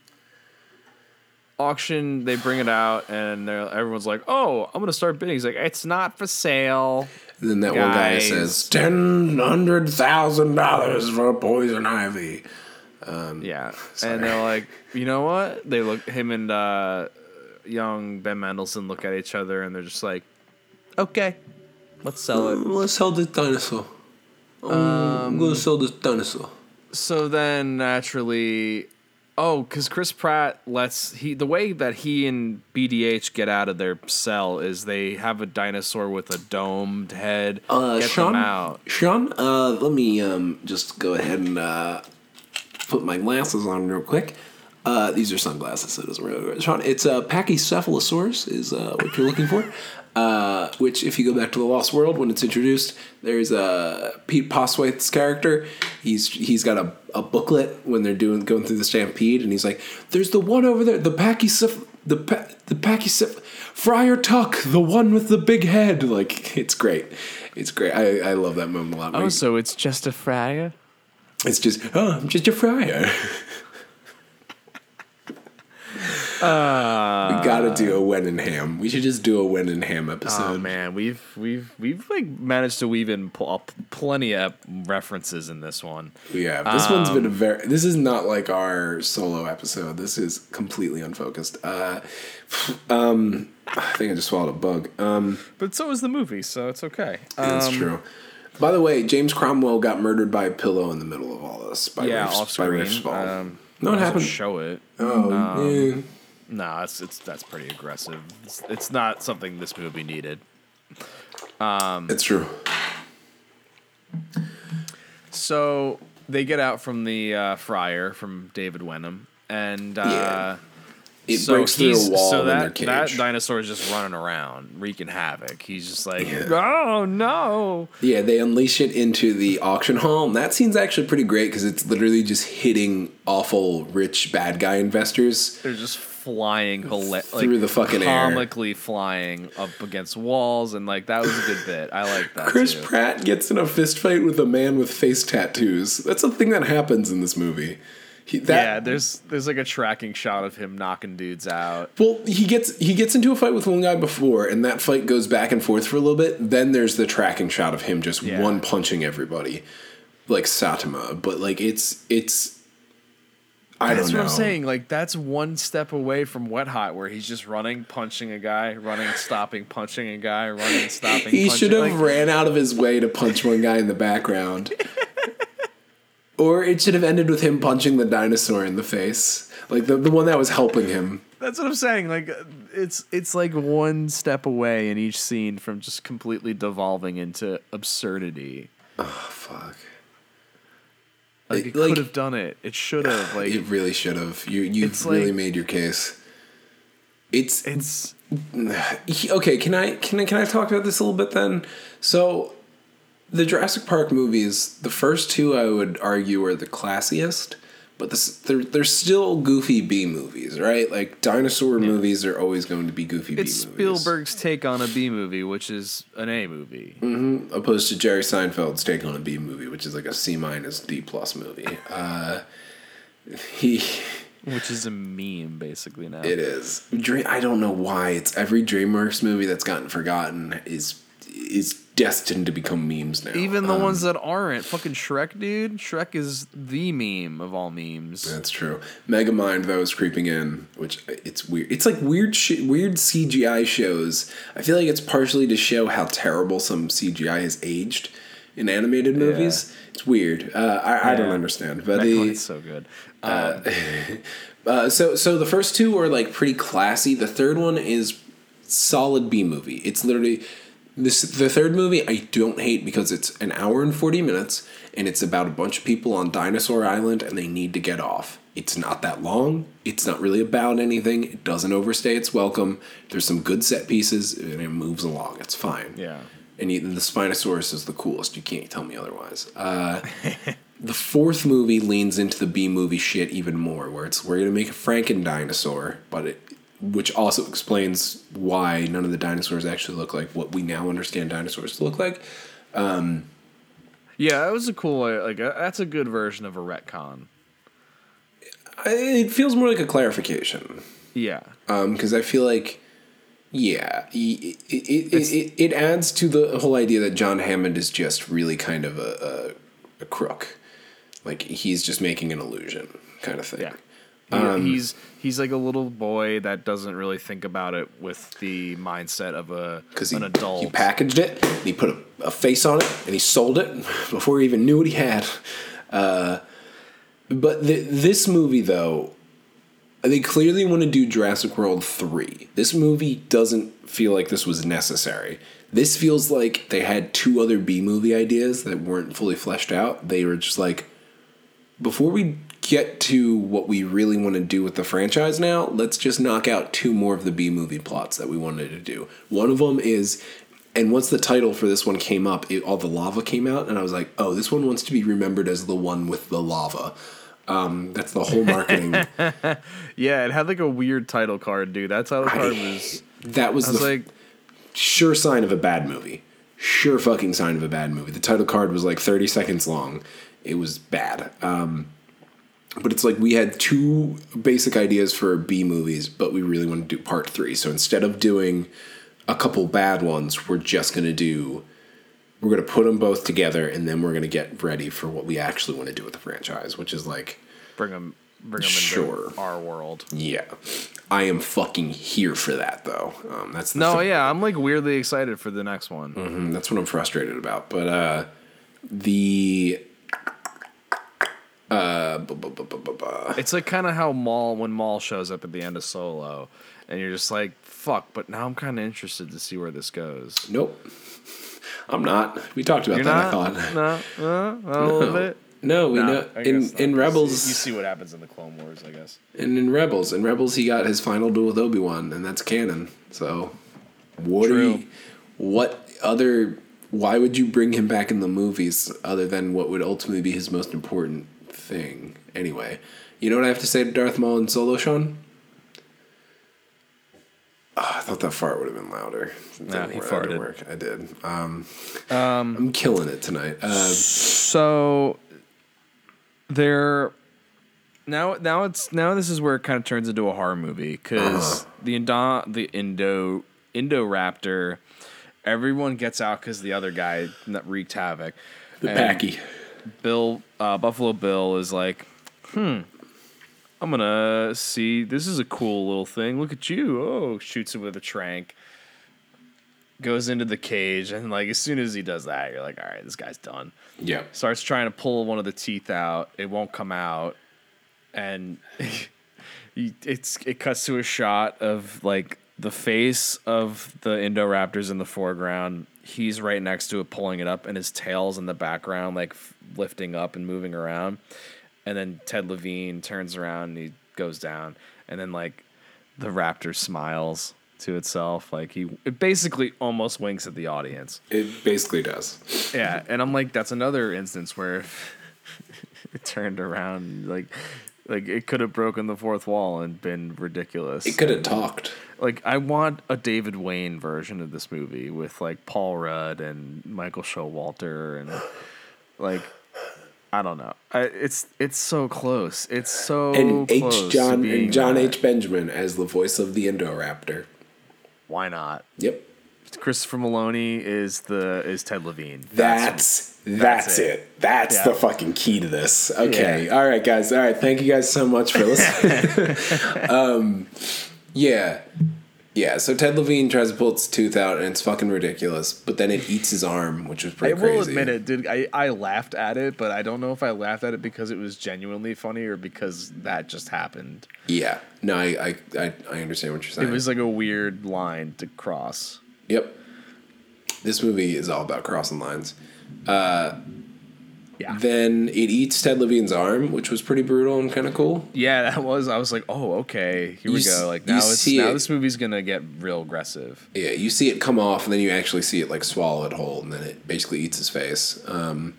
auction, they bring it out, and they're- everyone's like, "Oh, I'm gonna start bidding." He's like, "It's not for sale." And then that one guy guys. says ten hundred thousand dollars for poison ivy. Um, yeah, and they're like, "You know what?" They look him and uh, young Ben Mendelsohn look at each other, and they're just like, "Okay, let's sell it." Mm, let's sell this dinosaur. Mm, I'm gonna um, sell this dinosaur. So then naturally, oh, because Chris Pratt lets he the way that he and BDH get out of their cell is they have a dinosaur with a domed head. Uh, get Sean, them out. Sean, uh, let me um, just go ahead and uh, put my glasses on real quick. Uh, these are sunglasses, so it doesn't really work. Sean, it's uh, Pachycephalosaurus is uh, what you're looking for. Uh, which, if you go back to the Lost World when it's introduced, there's uh, Pete Postlethwaite's character. He's he's got a, a booklet when they're doing going through the stampede, and he's like, "There's the one over there, the Pachyceph the pa- the Pachyceph Friar Tuck, the one with the big head." Like, it's great. It's great. I, I love that moment a lot. Oh, so it's just a friar. It's just, oh, I'm just a friar. we gotta do a when and ham. We should just do a when and ham episode. Oh man, we've we've we've like managed to weave in pl- uh, plenty of references in this one. Yeah, this one's been a very. This is not like our solo episode. This is completely unfocused. Uh, um, I think I just swallowed a bug. Um, But so is the movie, so it's okay. that's Um, true. By the way, James Cromwell got murdered by a pillow in the middle of all this. By Yeah, Rafe, off by Rafe screen. Um, no, it happened. Show it. oh, yeah. No, it's it's that's pretty aggressive. It's, it's not something this movie needed. Um, it's true. So they get out from the uh, friar from David Wenham, and uh, Yeah. It so breaks through a wall So in their that cage. that dinosaur is just running around, wreaking havoc. He's just like, Yeah. oh no! Yeah, they unleash it into the auction hall, and that scene's actually pretty great because it's literally just hitting awful rich bad guy investors. They're just flying hila- Through like, the fucking air. comically flying up against walls, and like that was a good bit. I like that. Chris too. Pratt gets in a fist fight with a man with face tattoos. That's a thing that happens in this movie. He, that, yeah, there's there's like a tracking shot of him knocking dudes out. Well, he gets he gets into a fight with one guy before, and that fight goes back and forth for a little bit. Then there's the tracking shot of him just Yeah. one punching everybody, like Saitama. But like it's it's. I That's don't know. what I'm saying. Like that's one step away from Wet Hot, where he's just running, punching a guy, running, stopping, punching a guy, running, stopping. He punching. should have like, ran out of his way to punch one guy in the background. or it should have ended with him punching the dinosaur in the face. Like the, the one that was helping him. That's what I'm saying. Like it's it's like one step away in each scene from just completely devolving into absurdity. Oh fuck. Like It- it like- could have done it. It should have. Like it really should have. You you really like- made your case. It's it's okay. Can I can I can I talk about this a little bit then? So, the Jurassic Park movies, the first two I would argue are the classiest, but this they're they're still goofy B movies, right? Like dinosaur movies are always going to be goofy it's B movies. Spielberg's take on a B movie, which is an A movie. opposed to Jerry Seinfeld's take on a B movie, which is like a C minus D plus movie. Uh, he. Which is a meme, basically now. It is. Dream, I don't know why it's every DreamWorks movie that's gotten forgotten is is destined to become memes now. Even the Um, ones that aren't. Fucking Shrek, dude. Shrek is the meme of all memes. That's true. Megamind though is creeping in, which it's weird. It's like weird sh- weird CGI shows. I feel like it's partially to show how terrible some CGI has aged in animated movies. It's weird. Uh, I, I don't understand, but the, so good. Um, Uh, so so the first two are like pretty classy. The third one is solid B movie. It's literally this the third movie I don't hate because it's an hour and 40 minutes and it's about a bunch of people on Dinosaur Island and they need to get off. It's not that long. It's not really about anything. It doesn't overstay its welcome. There's some good set pieces and it moves along. It's fine. yeah. And even the Spinosaurus is the coolest. You can't tell me otherwise. Uh, the fourth movie leans into the B movie shit even more, where it's we're gonna make a Franken dinosaur, but it, which also explains why none of the dinosaurs actually look like what we now understand dinosaurs to look like. Yeah, that was a cool, like, uh, that's a good version of a retcon. I, it feels more like a clarification. Yeah. because I feel like, yeah, it, it, it, it, it adds to the whole idea that John Hammond is just really kind of a, a, a crook. Like, he's just making an illusion kind of thing. Yeah. Um, he's he's like a little boy that doesn't really think about it with the mindset of a he, an adult. he packaged it, he put a, a face on it, and he sold it before he even knew what he had. Uh, but th- this movie, though, they clearly want to do Jurassic World 3. This movie doesn't feel like this was necessary. This feels like they had two other B movie ideas that weren't fully fleshed out. They were just like, before we get to what we really want to do with the franchise now, let's just knock out two more of the B movie plots that we wanted to do. One of them is, and once the title for this one came up, it, all the lava came out, and I was like, oh, this one wants to be remembered as the one with the lava. Um, that's the whole marketing. yeah, it had like a weird title card, dude. That title card was. that was, I was the like, sure sign of a bad movie. Sure fucking sign of a bad movie. The title card was like 30 seconds long. It was bad. Um, but it's like we had two basic ideas for B movies, but we really want to do part three. So instead of doing a couple bad ones, we're just gonna do. We're gonna put them both together, and then we're gonna get ready for what we actually want to do with the franchise, which is like, Bring them, bring them Sure. into our world. yeah, I am fucking here for that though. Um, that's the No, thing. yeah, I'm like weirdly excited for the next one. Mm, that's what I'm frustrated about. But uh, the uh, bu- bu- bu- It's like kind of how Maul when Maul shows up at the end of Solo, and you're just like, "Fuck!" But now I'm kind of interested to see where this goes. nope, I'm not. We talked about You're that. not? I thought. No, uh, a little bit. No, we Nah, know in in Rebels you see what happens in the Clone Wars, I guess. and in Rebels in Rebels he got his final duel with Obi Wan, and that's canon. So, what are you? What other? Why would you bring him back in the movies other than what would ultimately be his most important thing? Anyway, you know what I have to say to Darth Maul and Solo, Sean? Ah, I thought that fart would have been louder. It Nah, he work. Farted. work. I did. Um, I'm killing it tonight. Uh, So there now now it's now this is where it kind of turns into a horror movie because the Indo the Indo Indoraptor everyone gets out because the other guy wreaked havoc. the And Packy. Bill uh, Buffalo Bill is like, hmm. I'm gonna see. This is a cool little thing. Look at you! Oh, shoots it with a trank. Goes into the cage, and like as soon as he does that, you're like, all right, this guy's done Yeah. starts trying to pull one of the teeth out. It won't come out, and he- it's it cuts to a shot of like the face of the Indoraptors in the foreground. He's right next to it, pulling it up, and his tail's in the background, like f- lifting up and moving around. And then Ted Levine turns around and he goes down, and then like the raptor smiles to itself, like he it basically almost winks at the audience. It basically does. Yeah, and I'm like, that's another instance where it turned around, like, like it could have broken the fourth wall and been ridiculous. It could have talked. Like, I want a David Wain version of this movie with like Paul Rudd and Michael Showalter and like, I don't know. I, it's it's so close. It's so and close H. to John and John that. H. Benjamin as the voice of the Indoraptor. Why not? Yep. Christopher Meloni is the is Ted Levine. That's that's, that's it. it. That's Yeah. the fucking key to this. Okay. Yeah. All right, guys. All right. Thank you guys so much for listening. um, yeah. Yeah, so Ted Levine tries to pull its tooth out and it's fucking ridiculous, but then it eats his arm, which was pretty crazy. I will admit it, dude. I, I laughed at it, but I don't know if I laughed at it because it was genuinely funny or because that just happened. Yeah. No, I I, I, I understand what you're saying. It was like a weird line to cross. Yep. This movie is all about crossing lines. Yeah. Then it eats Ted Levine's arm, which was pretty brutal and kind of cool. yeah, that was. I was like, oh, okay, here You we go. Like now, it's now it- this movie's gonna get real aggressive. Yeah, you see it come off, and then you actually see it like swallow it whole, and then it basically eats his face. Um,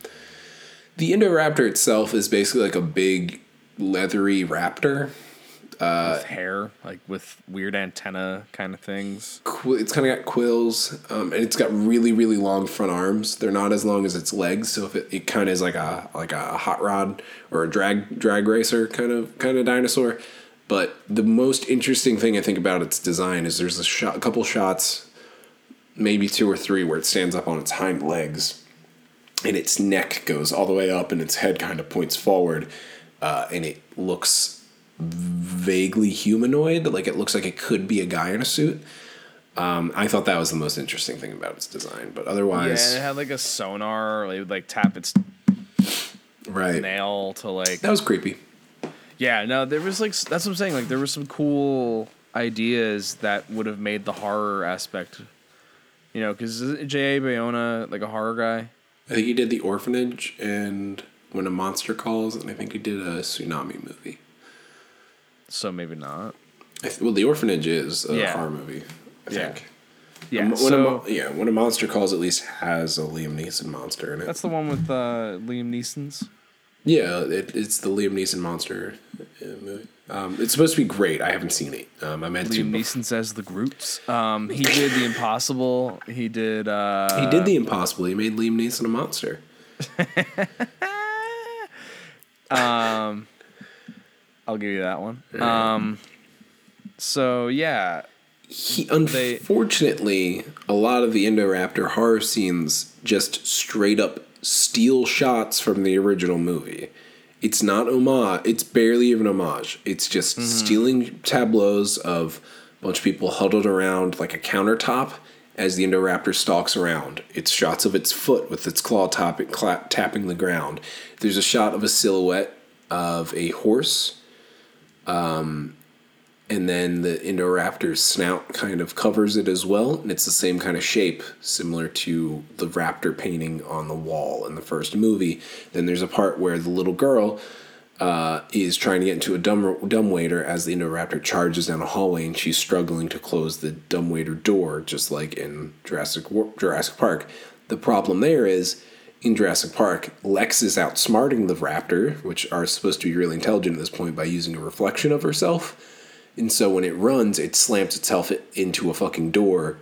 the Indoraptor itself is basically like a big leathery raptor. Uh, with hair, like with weird antenna kind of things. Qu- It's kind of got quills, um, and it's got really, really long front arms. They're not as long as its legs, so if it, it kind of is like a like a hot rod or a drag drag racer kind of kind of dinosaur. But the most interesting thing I think about its design is there's a shot, a couple shots, maybe two or three, where it stands up on its hind legs, and its neck goes all the way up, and its head kind of points forward, uh, and it looks vaguely humanoid. Like it looks like it could be a guy in a suit. Um, I thought that was the most interesting thing about its design, but otherwise, and it had like a sonar. Like, it would like tap its right? nail to like. That was creepy. Yeah, no, there was like that's what I'm saying. Like there were some cool ideas that would have made the horror aspect. You know, because J.A. Bayona like a horror guy? I think he did the orphanage and when a monster calls, and I think he did a tsunami movie. So maybe not. Th- well, the orphanage is a Yeah. horror movie. I Yeah. think. Yeah, Um, when a so yeah, when a monster calls, at least has a Liam Neeson monster in it. that's the one with uh, Liam Neeson's. yeah, it, it's the Liam Neeson monster uh, movie. Um, it's supposed to be great. I haven't seen it. Um, I meant to. Liam Neeson says the Groots. Um, he did the Impossible. He did. Uh, He did the impossible. He made Liam Neeson a monster. I'll give you that one. Um, so yeah, He, unfortunately, a lot of the Indoraptor horror scenes just straight up steal shots from the original movie. It's not homage. It's barely even homage. It's just stealing tableaus of a bunch of people huddled around like a countertop as the Indoraptor stalks around. It's shots of its foot with its claw topping, cla- tapping the ground. There's a shot of a silhouette of a horse and then the Indoraptor's snout kind of covers it as well, and it's the same kind of shape, similar to the raptor painting on the wall in the first movie. Then there's a part where the little girl uh, is trying to get into a dumb dumbwaiter as the Indoraptor charges down a hallway, and she's struggling to close the dumbwaiter door, just like in Jurassic Jurassic Park. The problem there is. In Jurassic Park, Lex is outsmarting the raptor, which are supposed to be really intelligent at this point, by using a reflection of herself. And so when it runs, it slams itself into a fucking door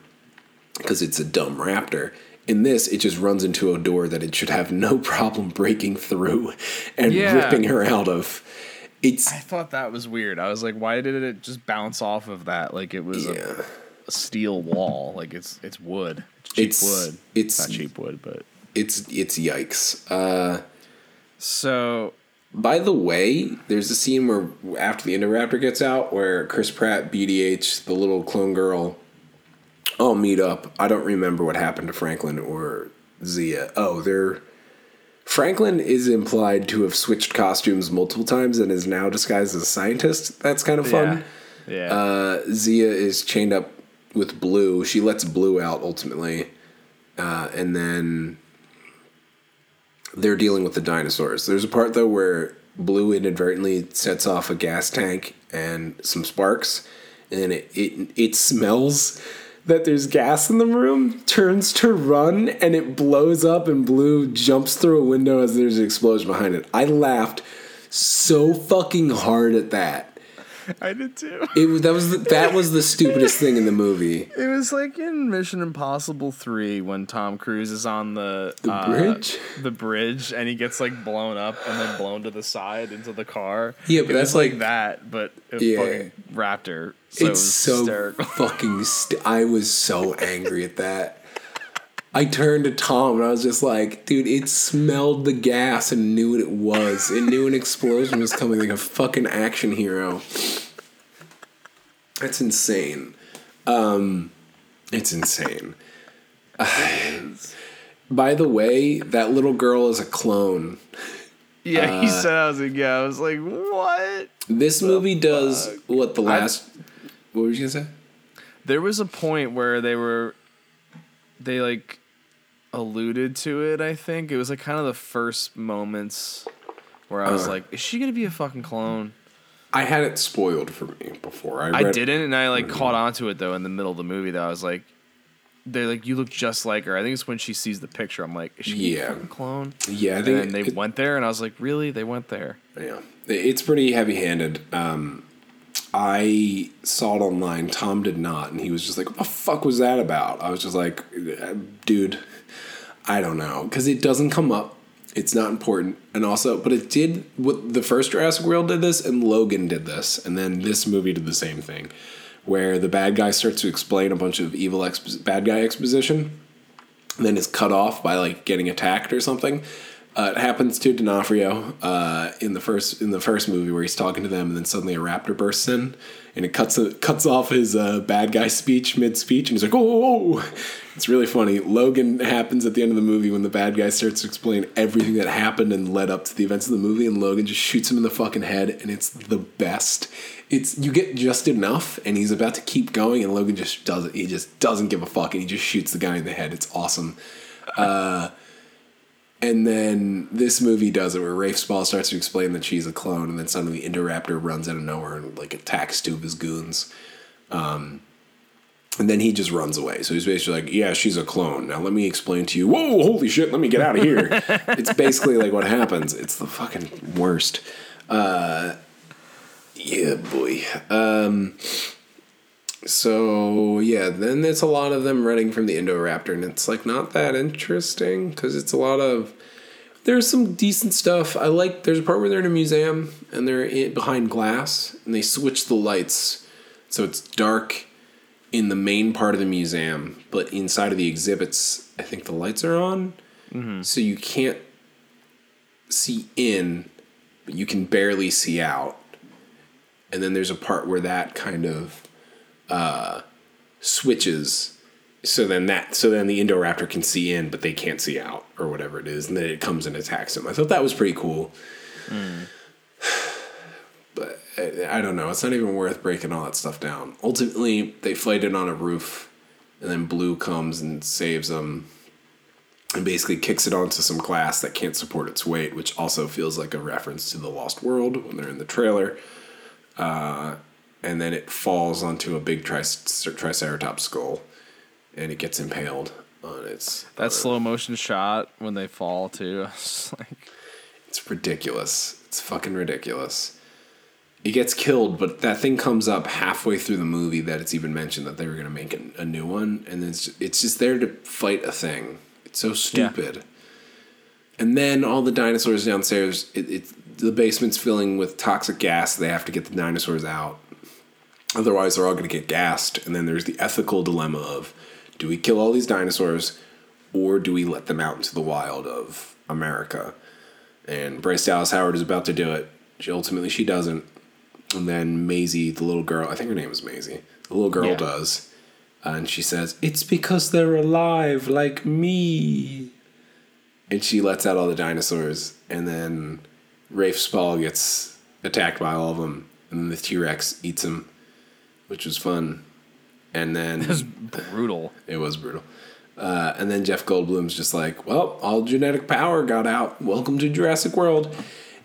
because it's a dumb raptor. In this, it just runs into a door that it should have no problem breaking through and Yeah. ripping her out of. It's I thought that was weird. I was like, why did it just bounce off of that like it was yeah, a, a steel wall? Like it's it's wood. It's cheap It's- wood. it's- not cheap wood, but it's it's yikes. Uh, so by the way, there's a scene where after the Indoraptor gets out, where Chris Pratt, BDH, the little clone girl, all meet up. I don't remember what happened to Franklin or Zia. Oh, they're Franklin is implied to have switched costumes multiple times and is now disguised as a scientist. That's kind of fun. yeah, yeah. Uh, Zia is chained up with Blue. She lets Blue out ultimately, uh, and then they're dealing with the dinosaurs. There's a part though where Blue inadvertently sets off a gas tank and some sparks, and it it, it smells that there's gas in the room, turns to run, and it blows up, and Blue jumps through a window as there's an explosion behind it. I laughed so fucking hard at that. I did too. It was that was the, that was the stupidest thing in the movie. It was like in Mission Impossible Three when Tom Cruise is on the The uh, bridge? the bridge, and he gets like blown up and then blown to the side into the car. Yeah, but It that's like, like- that, but a Yeah. fucking raptor. So it it's was so hysterical. fucking. St- I was so angry at that. I turned to Tom and I was just like, dude, it smelled the gas and knew what it was. It knew an explosion was coming like a fucking action hero. That's insane. Um, it's insane. By the way, that little girl is a clone. Yeah, he Uh, said I was like, yeah. I was like, what? This movie does what the last. what were you gonna say? There was a point where they were, they like, alluded to it. I think it was like kind of the first moments where I was Uh. like, is she gonna be a fucking clone? I had it spoiled for me before. I, I didn't, and I like caught onto it though in the middle of the movie. Though I was like, they're like, you look just like her. I think it's when she sees the picture. I'm like, is she Yeah. a fucking clone? Yeah, I And think they it- went there, and I was like, really? They went there? Yeah, it's pretty heavy-handed. Um, I saw it online. Tom did not, and he was just like, "What the fuck was that about?" I was just like, "Uh, "Dude, I don't know," because it doesn't come up. It's not important, and also, but it did. What the first Jurassic World did this, and Logan did this, and then this movie did the same thing, where the bad guy starts to explain a bunch of evil expo- bad guy exposition, and then is cut off by like getting attacked or something. Uh, it happens to D'Onofrio uh, in the first in the first movie where he's talking to them, and then suddenly a raptor bursts in, and it cuts cuts off his uh, bad guy speech mid speech, and he's like, "Oh!" It's really funny. Logan happens at the end of the movie when the bad guy starts to explain everything that happened and led up to the events of the movie, and Logan just shoots him in the fucking head, and it's the best. It's you get just enough, and he's about to keep going, and Logan just does it. He just doesn't give a fuck, and he just shoots the guy in the head. It's awesome. And then this movie does it where Rafe Spall starts to explain that she's a clone, and then suddenly Indoraptor runs out of nowhere and like attacks two of his goons. Um, and then he just runs away. So he's basically like, "Yeah, she's a clone. Now let me explain to you. Whoa, holy shit! Let me get out of here." it's basically like what happens. It's the fucking worst. Uh, yeah, boy. Um, so yeah, then it's a lot of them running from the Indoraptor, and it's like not that interesting because it's a lot of There's some decent stuff. I like. There's a part where they're in a museum and they're in, behind glass, and they switch the lights, so it's dark in the main part of the museum, but inside of the exhibits, I think the lights are on, mm-hmm. so you can't see in, but you can barely see out. And then there's a part where that kind of uh, switches so then that so then the Indoraptor can see in, but they can't see out or whatever it is, and then it comes and attacks him. I thought that was pretty cool. But I, I don't know. It's not even worth breaking all that stuff down. Ultimately, they fight it on a roof, and then Blue comes and saves them, and basically kicks it onto some glass that can't support its weight, which also feels like a reference to the Lost World when they're in the trailer. Uh, and then it falls onto a big tri- triceratops skull, and it gets impaled on its. That slow motion shot when they fall too. I was like, It's ridiculous. It's fucking ridiculous. It gets killed, but that thing comes up halfway through the movie that it's even mentioned that they were gonna make a, a new one, and it's it's just there to fight a thing. It's so stupid. And then all the dinosaurs downstairs, it, it the basement's filling with toxic gas. They have to get the dinosaurs out. Otherwise, they're all going to get gassed. And then there's the ethical dilemma of do we kill all these dinosaurs or do we let them out into the wild of America? And Bryce Dallas Howard is about to do it. She ultimately she doesn't. And then Maisie, the little girl, I think her name is Maisie. The little girl Yeah. does. And she says, It's because they're alive like me. And she lets out all the dinosaurs. And then Rafe Spall gets attacked by all of them. And then the T Rex eats him, which was fun. And then it was brutal. it was brutal. Uh, and then Jeff Goldblum's just like, well, all genetic power got out. Welcome to Jurassic World.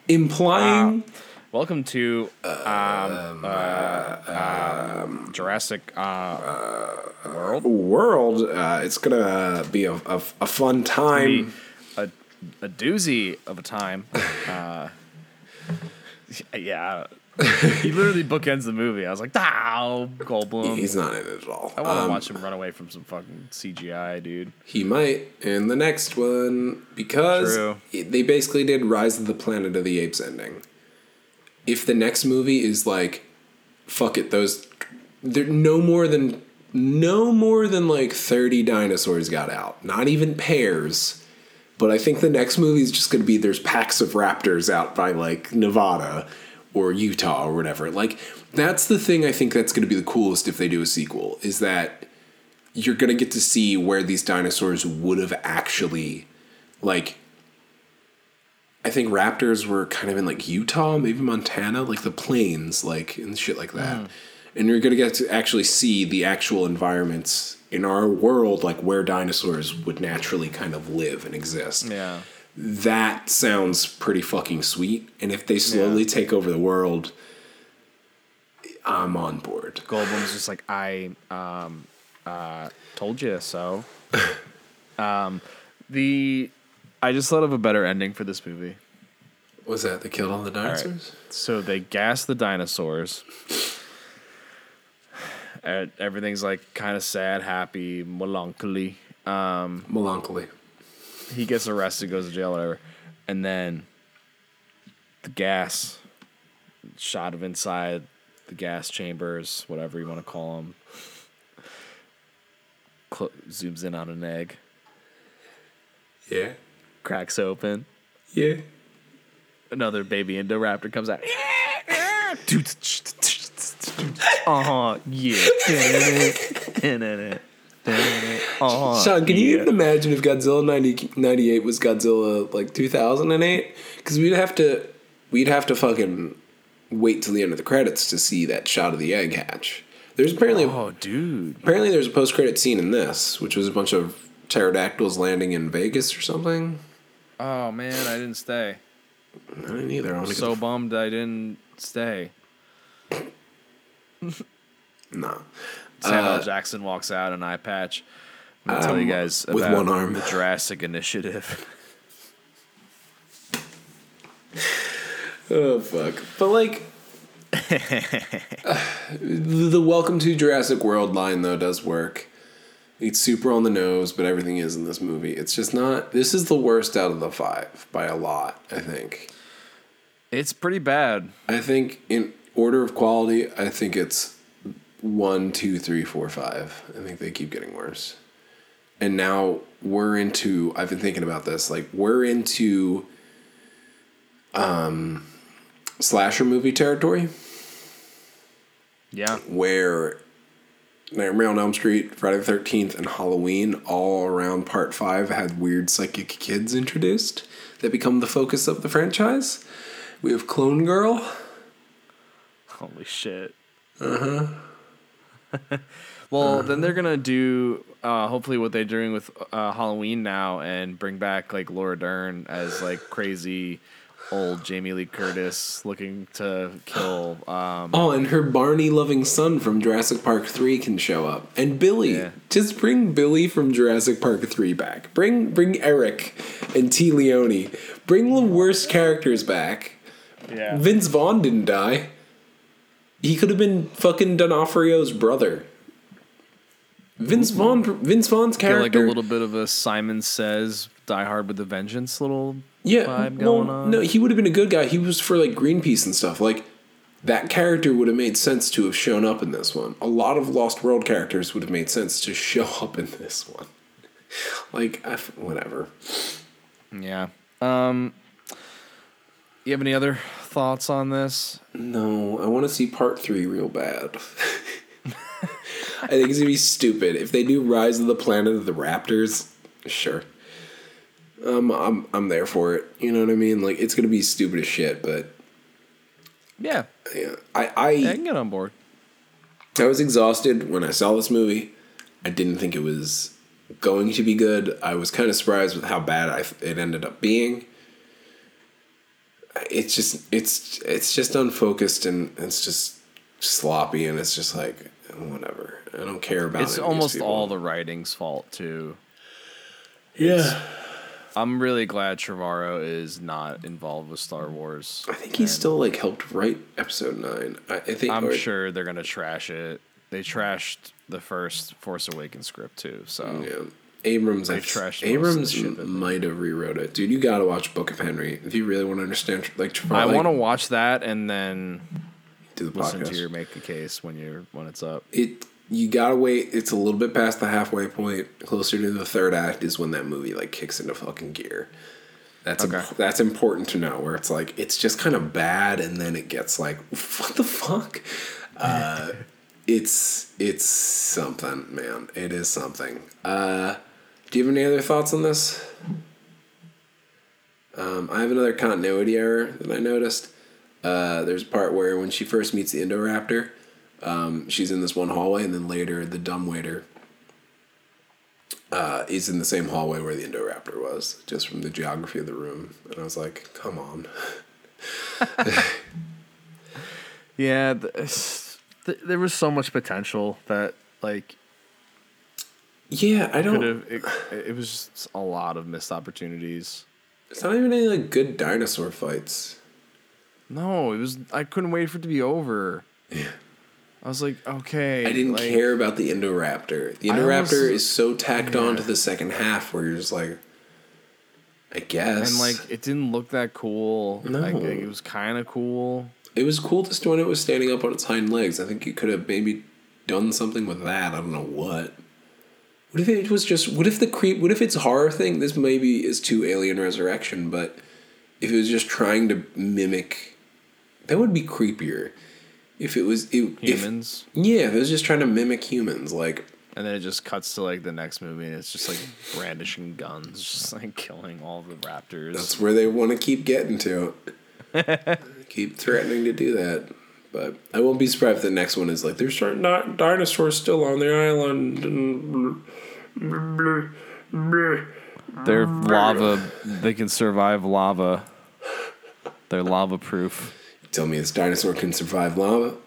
Implying. Welcome to um, uh, um, Jurassic uh, World. world. Uh, it's gonna be a, a, a fun time. a, a doozy of a time. Uh, yeah, he literally bookends the movie. I was like, "Wow, Goldblum." He's not in it at all. I want to Um, watch him run away from some fucking CGI, dude. He might in the next one because True. they basically did Rise of the Planet of the Apes ending. If the next movie is like, fuck it, those there no more than no more than like thirty dinosaurs got out, not even pairs. But I think the next movie is just going to be there's packs of raptors out by like Nevada or Utah or whatever. Like that's the thing I think that's going to be the coolest if they do a sequel is that you're going to get to see where these dinosaurs would have actually like I think raptors were kind of in like Utah, maybe Montana, like the plains, like and shit like that. Hmm. And you're gonna get to actually see the actual environments in our world, like where dinosaurs would naturally kind of live and exist. Yeah, That sounds pretty fucking sweet. And if they slowly Yeah. take over the world, I'm on board. Goldblum's just like, "I um, uh, told you so." um, the I just thought of a better ending for this movie. Was that they killed all the dinosaurs? So they gas the dinosaurs. And everything's like kind of sad, happy, melancholy. Um, Melancholy. He gets arrested, goes to jail, whatever, and then the gas shot of inside the gas chambers, whatever you want to call them, cl- zooms in on an egg, Yeah. cracks open. Yeah. Another baby Indoraptor comes out. Uh huh. Yeah. Sean, can you even imagine if Godzilla 90, 98 was Godzilla like 2008? Because we'd have to, we'd have to fucking wait till the end of the credits to see that shot of the egg hatch. There's apparently, Oh, dude. apparently there's a post credit scene in this, which was a bunch of pterodactyls landing in Vegas or something. Oh man, I didn't stay. I didn't either. I to So bummed I didn't stay. no. Samuel Uh, Jackson walks out an eye patch. I'm gonna tell you Um, guys with about one arm. the Jurassic Initiative. Oh fuck! But like, uh, the Welcome to Jurassic World line though does work. It's super on the nose, but everything is in this movie. It's just not. This is the worst out of the five by a lot. I think. It's pretty bad. I think in order of quality, I think it's one, two, three, four, five. I think they keep getting worse. And now we're into. I've been thinking about this. Like we're into. Um, slasher movie territory Yeah. where Nightmare on Elm Street, Friday the Thirteenth, and Halloween all around Part Five had weird psychic kids introduced that become the focus of the franchise. We have Clone Girl. Holy shit. Uh huh. well, then they're gonna do uh, hopefully what they're doing with uh, Halloween now and bring back like Laura Dern as like crazy old Jamie Lee Curtis looking to kill. Um, Oh, and her Barney loving son from Jurassic Park 3 can show up. And Billy. Yeah. Just bring Billy from Jurassic Park 3 back. Bring bring Eric and Téa Leoni. Bring the worst characters back. yeah. Vince Vaughn didn't die. He could have been fucking D'Onofrio's brother. Vince Vaughn Vince Vaughn's character like a little bit of a Simon Says Die Hard with a Vengeance little yeah, vibe well, going on. No, he would have been a good guy. He was for like Greenpeace and stuff. Like that character would have made sense to have shown up in this one. A lot of Lost World characters would have made sense to show up in this one. Like I whatever. Yeah. Um. You have any other thoughts on this? No, I want to see part three real bad. I think it's gonna be stupid if they do Rise of the Planet of the Raptors. Sure, um, I'm I'm there for it. You know what I mean? Like it's gonna be stupid as shit, but Yeah, yeah, I I I can get on board. I was exhausted when I saw this movie. I didn't think it was going to be good. I was kind of surprised with how bad I, it ended up being. It's just it's it's just unfocused and it's just sloppy and it's just like whatever. I don't care about. It's any of these almost all the writing's fault too. yeah. I'm really glad Trevorrow is not involved with Star Wars. I think he still like helped write episode nine. I, I think I'm or- sure they're gonna trash it. They trashed the first Force Awakens script too. So Yeah. Abrams, I trashed Abrams the shit that they- might have rewrote it, dude. You gotta watch Book of Henry if you really want to understand. Like, I like, want to watch that and then do the listen podcast. to your make a case when you're when it's up. it you gotta wait. It's a little bit past the halfway point. Closer to the third act is when that movie like kicks into fucking gear. That's Okay. imp- that's important to know. Where it's like it's just kind of bad, and then it gets like what the fuck. Uh, it's it's something, man. It is something. Uh, do you have any other thoughts on this? Um, I have another continuity error that I noticed. Uh, there's a part where when she first meets the Indoraptor, um, she's in this one hallway, and then later the dumbwaiter uh, is in the same hallway where the Indoraptor was, just from the geography of the room. And I was like, come on. Yeah, th- th- there was so much potential that like Yeah, I don't. have. It, it was just a lot of missed opportunities. It's not even any like good dinosaur fights. No, it was. I couldn't wait for it to be over. Yeah. I was like, okay. I didn't like, care about the Indoraptor. The I Indoraptor almost- is so tacked on to the second half where you're just like, I guess. And like, it didn't look that cool. No. Like, it was kind of cool. It was cool just when it was standing up on its hind legs. I think you could have maybe done something with that. I don't know what. What if it was just? What if the creep? What if it's horror thing? This maybe is too Alien Resurrection, but if it was just trying to mimic, that would be creepier. If it was it, if- Humans. yeah, if it was just trying to mimic humans, like and then it just cuts to like the next movie, and it's just like brandishing guns, just like killing all the raptors. that's where they want to keep getting to. keep threatening to do that. But I won't be surprised if the next one is like there's certain di- dinosaurs still on the island. And They're lava. They can survive lava. They're lava proof. Tell me this dinosaur can survive lava.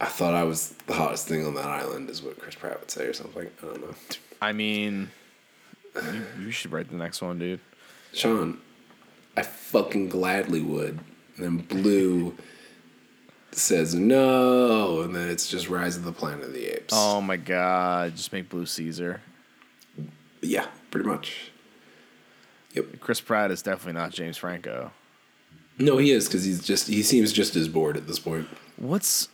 I thought I was the hottest thing on that island, is what Chris Pratt would say, or something. I don't know. I mean, you, you should write the next one, dude. Sean, I fucking gladly would. And then Blue says no, and then it's just Rise of the Planet of the Apes. Oh my god! Just make Blue Caesar. Yeah, pretty much. Yep. Chris Pratt is definitely not James Franco. No, he is because he's just he seems just as bored at this point. What's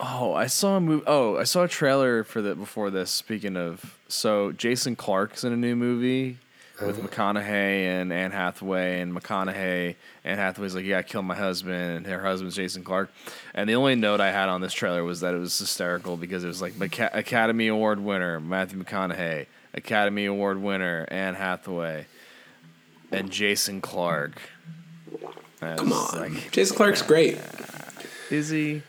Oh, I saw a movie. Oh, I saw a trailer for that before this. Speaking of, so Jason Clarke's in a new movie with uh-huh. McConaughey and Anne Hathaway, and McConaughey, Anne Hathaway's like, "Yeah, I killed my husband," and her husband's Jason Clarke. And the only note I had on this trailer was that it was hysterical because it was like Academy Award winner Matthew McConaughey, Academy Award winner Anne Hathaway, and Jason Clarke. And Come on, like, Jason Clarke's great. is he?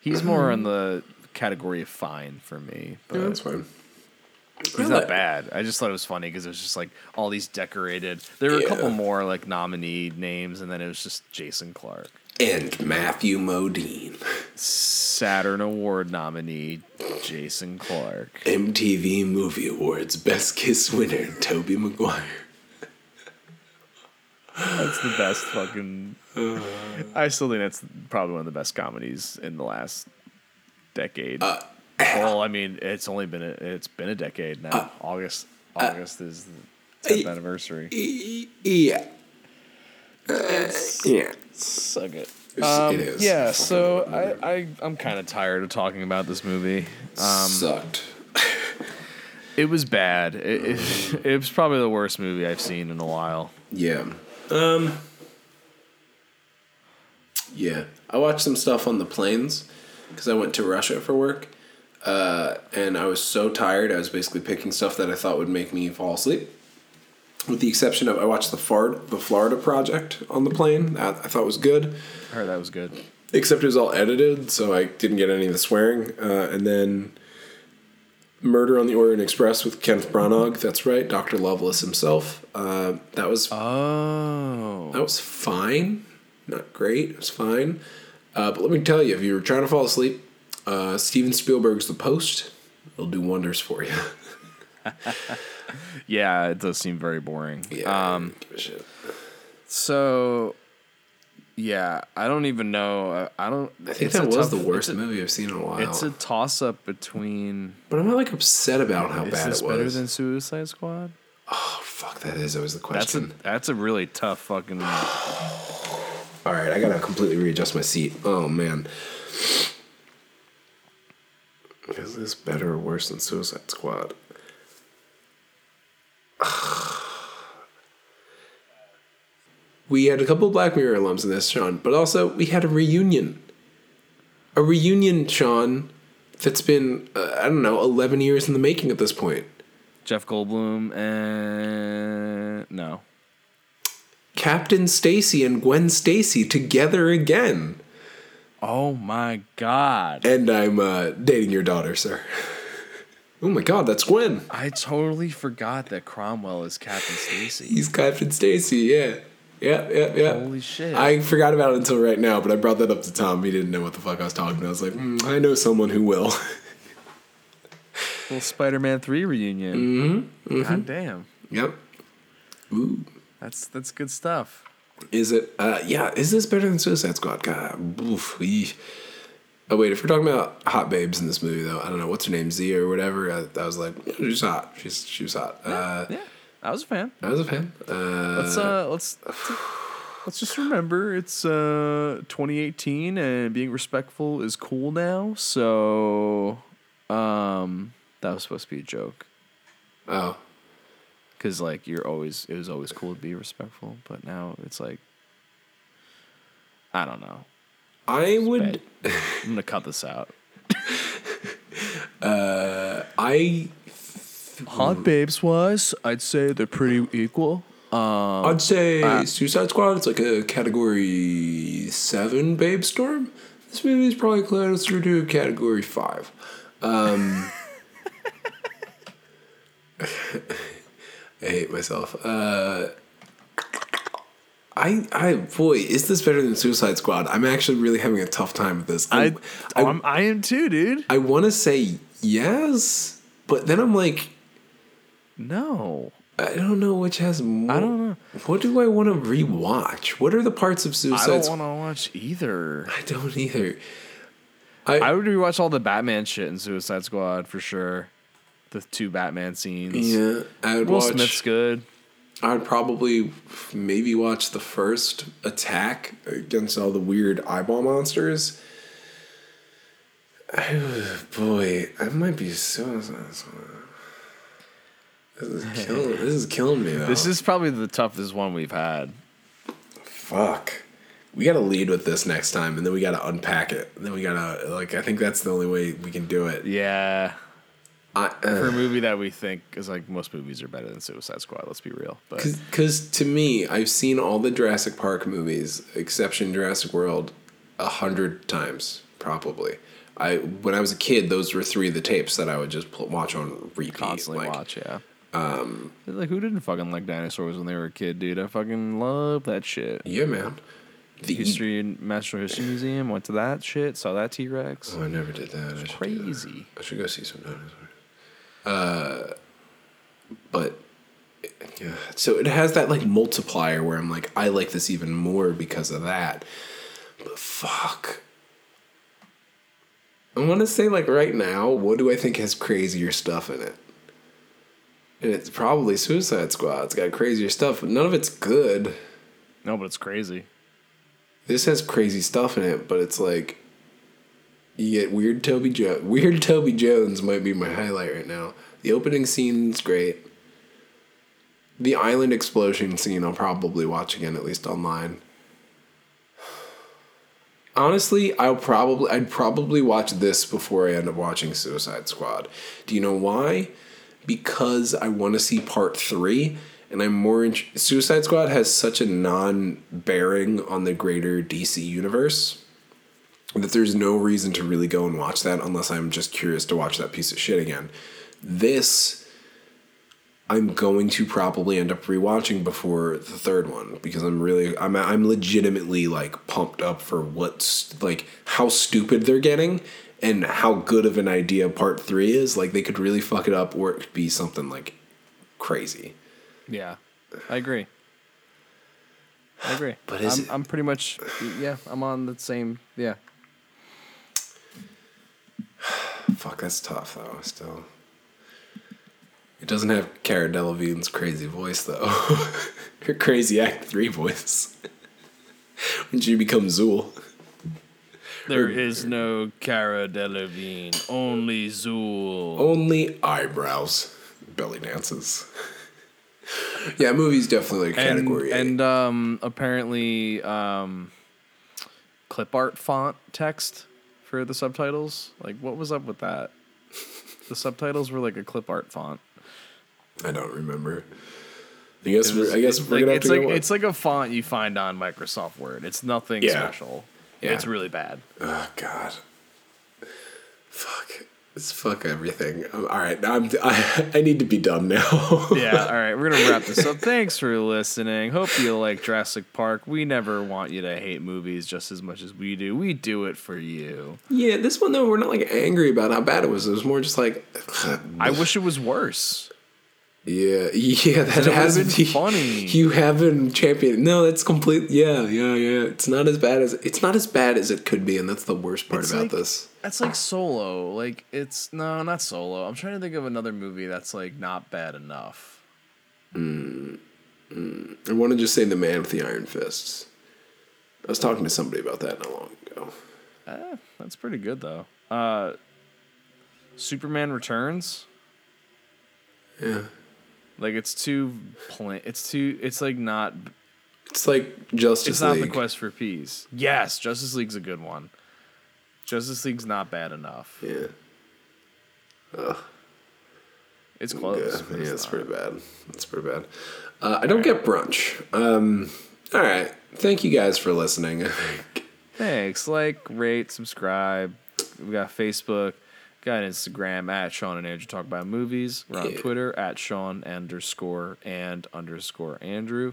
He's more in the category of fine for me, but Yeah, that's fine. He's not bad. I just thought it was funny because it was just like all these decorated. There were a couple more like nominee names, and then it was just Jason Clarke, And Matthew Modine, Saturn Award nominee Jason Clarke. MTV Movie Awards Best Kiss winner Tobey Maguire. That's the best fucking. I still think that's probably one of the best comedies in the last decade. Uh, well, I mean, it's only been a, it's been a decade now. August August is the tenth uh, anniversary. Yeah. Uh, yeah. Suck it. It's- Um, it is. Yeah, so I, I I'm kind of tired of talking about this movie. Um, Sucked. it was bad. It, it, it was probably the worst movie I've seen in a while. Yeah. Um. Yeah, I watched some stuff on the planes because I went to Russia for work, uh, and I was so tired. I was basically picking stuff that I thought would make me fall asleep. With the exception of, I watched the Florida, the Florida Project on the plane. That I thought was good, I heard that was good. except it was all edited, so I didn't get any of the swearing. Uh, and then Murder on the Orient Express with Kenneth Branagh. That's right, Doctor Loveless himself. Uh, that was Oh, that was fine. Not great. It was fine. Uh, but let me tell you, if you were trying to fall asleep, uh, Steven Spielberg's The Post will do wonders for you. yeah, it does seem very boring. yeah. Um, give a shit. so yeah, I don't even know. uh, I don't. I think that was tough- the worst a- movie I've seen in a while. It's a toss up between. but I'm not like upset about how bad it better than Suicide Squad? oh fuck, that is always the That's a question. that's a really tough fucking. All right, I gotta completely readjust my seat. Oh man. Is this better or worse than Suicide Squad? we had a couple Black Mirror alums in this, Sean, but also we had a reunion. A reunion, Sean, that's been, uh, I don't know, 11 years in the making at this point. Jeff Goldblum and no. Captain Stacy and Gwen Stacy together again. Oh my god. And I'm uh, dating your daughter, sir. oh my god, that's Gwen. I totally forgot that Cromwell is Captain Stacy. He's Captain Stacy, yeah. Yeah, yeah, yeah. Holy shit. I forgot about it until right now, but I brought that up to Tom. He didn't know what the fuck I was talking about. I was like, mm, I know someone who will. Little Spider-Man 3 reunion. Mm-hmm. God damn. yep. Ooh. That's that's good stuff. Is it? Uh, yeah. Is this better than Suicide Squad? God. Oof. Oh wait, if we're talking about hot babes in this movie, though, I don't know what's her name, Z or whatever. I, I was like, yeah, she's hot. She's she was hot. Uh, Yeah. I was a fan. I was a fan. Uh, Let's uh let's let's just remember it's uh 2018 and being respectful is cool now. So um that was supposed to be a joke oh, cuz like you're always it was always cool to be respectful, but now it's like I don't know. I would. Bad. I'm going to cut this out. I Hot babes wise, I'd say they're pretty equal. Um I'd say uh, Suicide Squad. It's like a category seven babe storm. This movie is probably closer to category five. Um, I hate myself. Uh, I I boy, is this better than Suicide Squad? I'm actually really having a tough time with this. I I, I'm, I am too, dude. I want to say yes, but then I'm like, No. I don't know which has more. I don't know. What do I want to rewatch? What are the parts of Suicide? I don't want to watch either. I don't either. I, I would rewatch all the Batman shit in Suicide Squad for sure. The two Batman scenes. Yeah, I would Will watch. Smith's good. I'd probably maybe watch the first attack against all the weird eyeball monsters. Oh, boy, I might be so. This is killing. this is killing me though. This is probably the toughest one we've had. fuck. We gotta lead with this next time, and then we gotta unpack it. And then we gotta like. I think that's the only way we can do it. Yeah. I, For a uh, movie that we think is like most movies are better than Suicide Squad, let's be real. But Because to me, I've seen all the Jurassic Park movies, exception Jurassic World, a hundred times probably. I when I was a kid, those were three of the tapes that I would just pl- watch on repeat. constantly like, watch, yeah. Um, like who didn't fucking like dinosaurs when they were a kid, dude? I fucking love that shit. Yeah, man. The History and Natural History Museum went to that shit, saw that T Rex. Oh, I never did that. I should do that. Crazy. I should go see some dinosaurs. Uh, but yeah, so it has that like multiplier where I'm like, I like this even more because of that. But fuck. I want to say like right now, what do I think has crazier stuff in it? And it's probably Suicide Squad. It's got crazier stuff, but none of it's good. No, but it's crazy. This has crazy stuff in it, but it's like you get weird Toby Jones. Weird Toby Jones might be my highlight right now. The opening scene's great. The island explosion scene I'll probably watch again, at least online. Honestly, I'll probably I'd probably watch this before I end up watching Suicide Squad. Do you know why? Because I want to see part three, and I'm more. In- Suicide Squad has such a non-bearing on the greater DC universe that there's no reason to really go and watch that unless I'm just curious to watch that piece of shit again. This I'm going to probably end up rewatching before the third one because I'm really I'm I'm legitimately like pumped up for what's like how stupid they're getting and how good of an idea part 3 is like they could really fuck it up or it could be something like crazy. Yeah, I agree. I agree. But is I'm, it- I'm pretty much yeah. I'm on the same yeah. Fuck that's tough though still. It doesn't have Cara Delevingne's crazy voice though. Her crazy Act 3 voice. when she becomes Zuul. There is no Cara Delevingne, only Zuul. Only eyebrows. Belly dances. yeah, movie's definitely like and category. A. and um, apparently um, clip art font text for the subtitles. Like, what was up with that? The subtitles were like a clip art font. I don't remember. I guess It we're, I guess we're like, gonna have it's to like go. it's like a font you find on Microsoft Word. It's nothing Yeah. special. Yeah. It's really bad. oh God. Fuck. It's fuck everything. Um, all right, I'm. I, I need to be done now. yeah, all right, we're gonna wrap this up. Thanks for listening. Hope you like Jurassic Park. We never want you to hate movies just as much as we do. We do it for you. yeah, this one though, we're not like angry about how bad it was. It was more just like. I wish it was worse. Yeah, yeah, that it has would've been be funny. You haven't championed. No, that's complete. Yeah, yeah, yeah. It's not as bad as it's not as bad as it could be, and that's the worst part It's about like- this. That's like Solo. Like it's no, not Solo. I'm trying to think of another movie that's like not bad enough. Mm, mm. I want to just say the man with the iron fists. I was talking to somebody about that not long ago. Eh, that's pretty good though. Uh, Superman Returns. Yeah, Like it's too plain. It's too. It's like not. it's like Justice League. It's not League. the quest for peace. Yes, Justice League's a good one. Justice League's not bad enough. Yeah, Ugh. It's yeah, close. but yeah. It's not. pretty bad. It's pretty bad. Uh, I don't get brunch. Um, all right. Thank you guys for listening. Thanks. Like, rate, subscribe. We got Facebook. Got Instagram at Sean and Andrew talk about movies. We're on Yeah. Twitter at Sean underscore and underscore Andrew.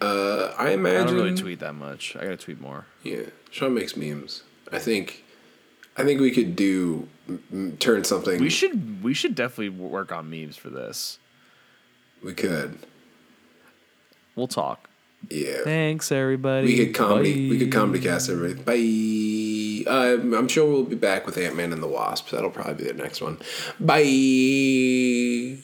Uh, I imagine. I don't really tweet that much. I gotta tweet more. Yeah, Sean makes memes. I think, I think we could do m- turn something. We should we should definitely work on memes for this. We could. We'll talk. Yeah. Thanks, everybody. We could comedy. We could comedy cast everybody. Bye. Uh, I'm sure we'll be back with Ant Man and the Wasp. That'll probably be the next one. Bye.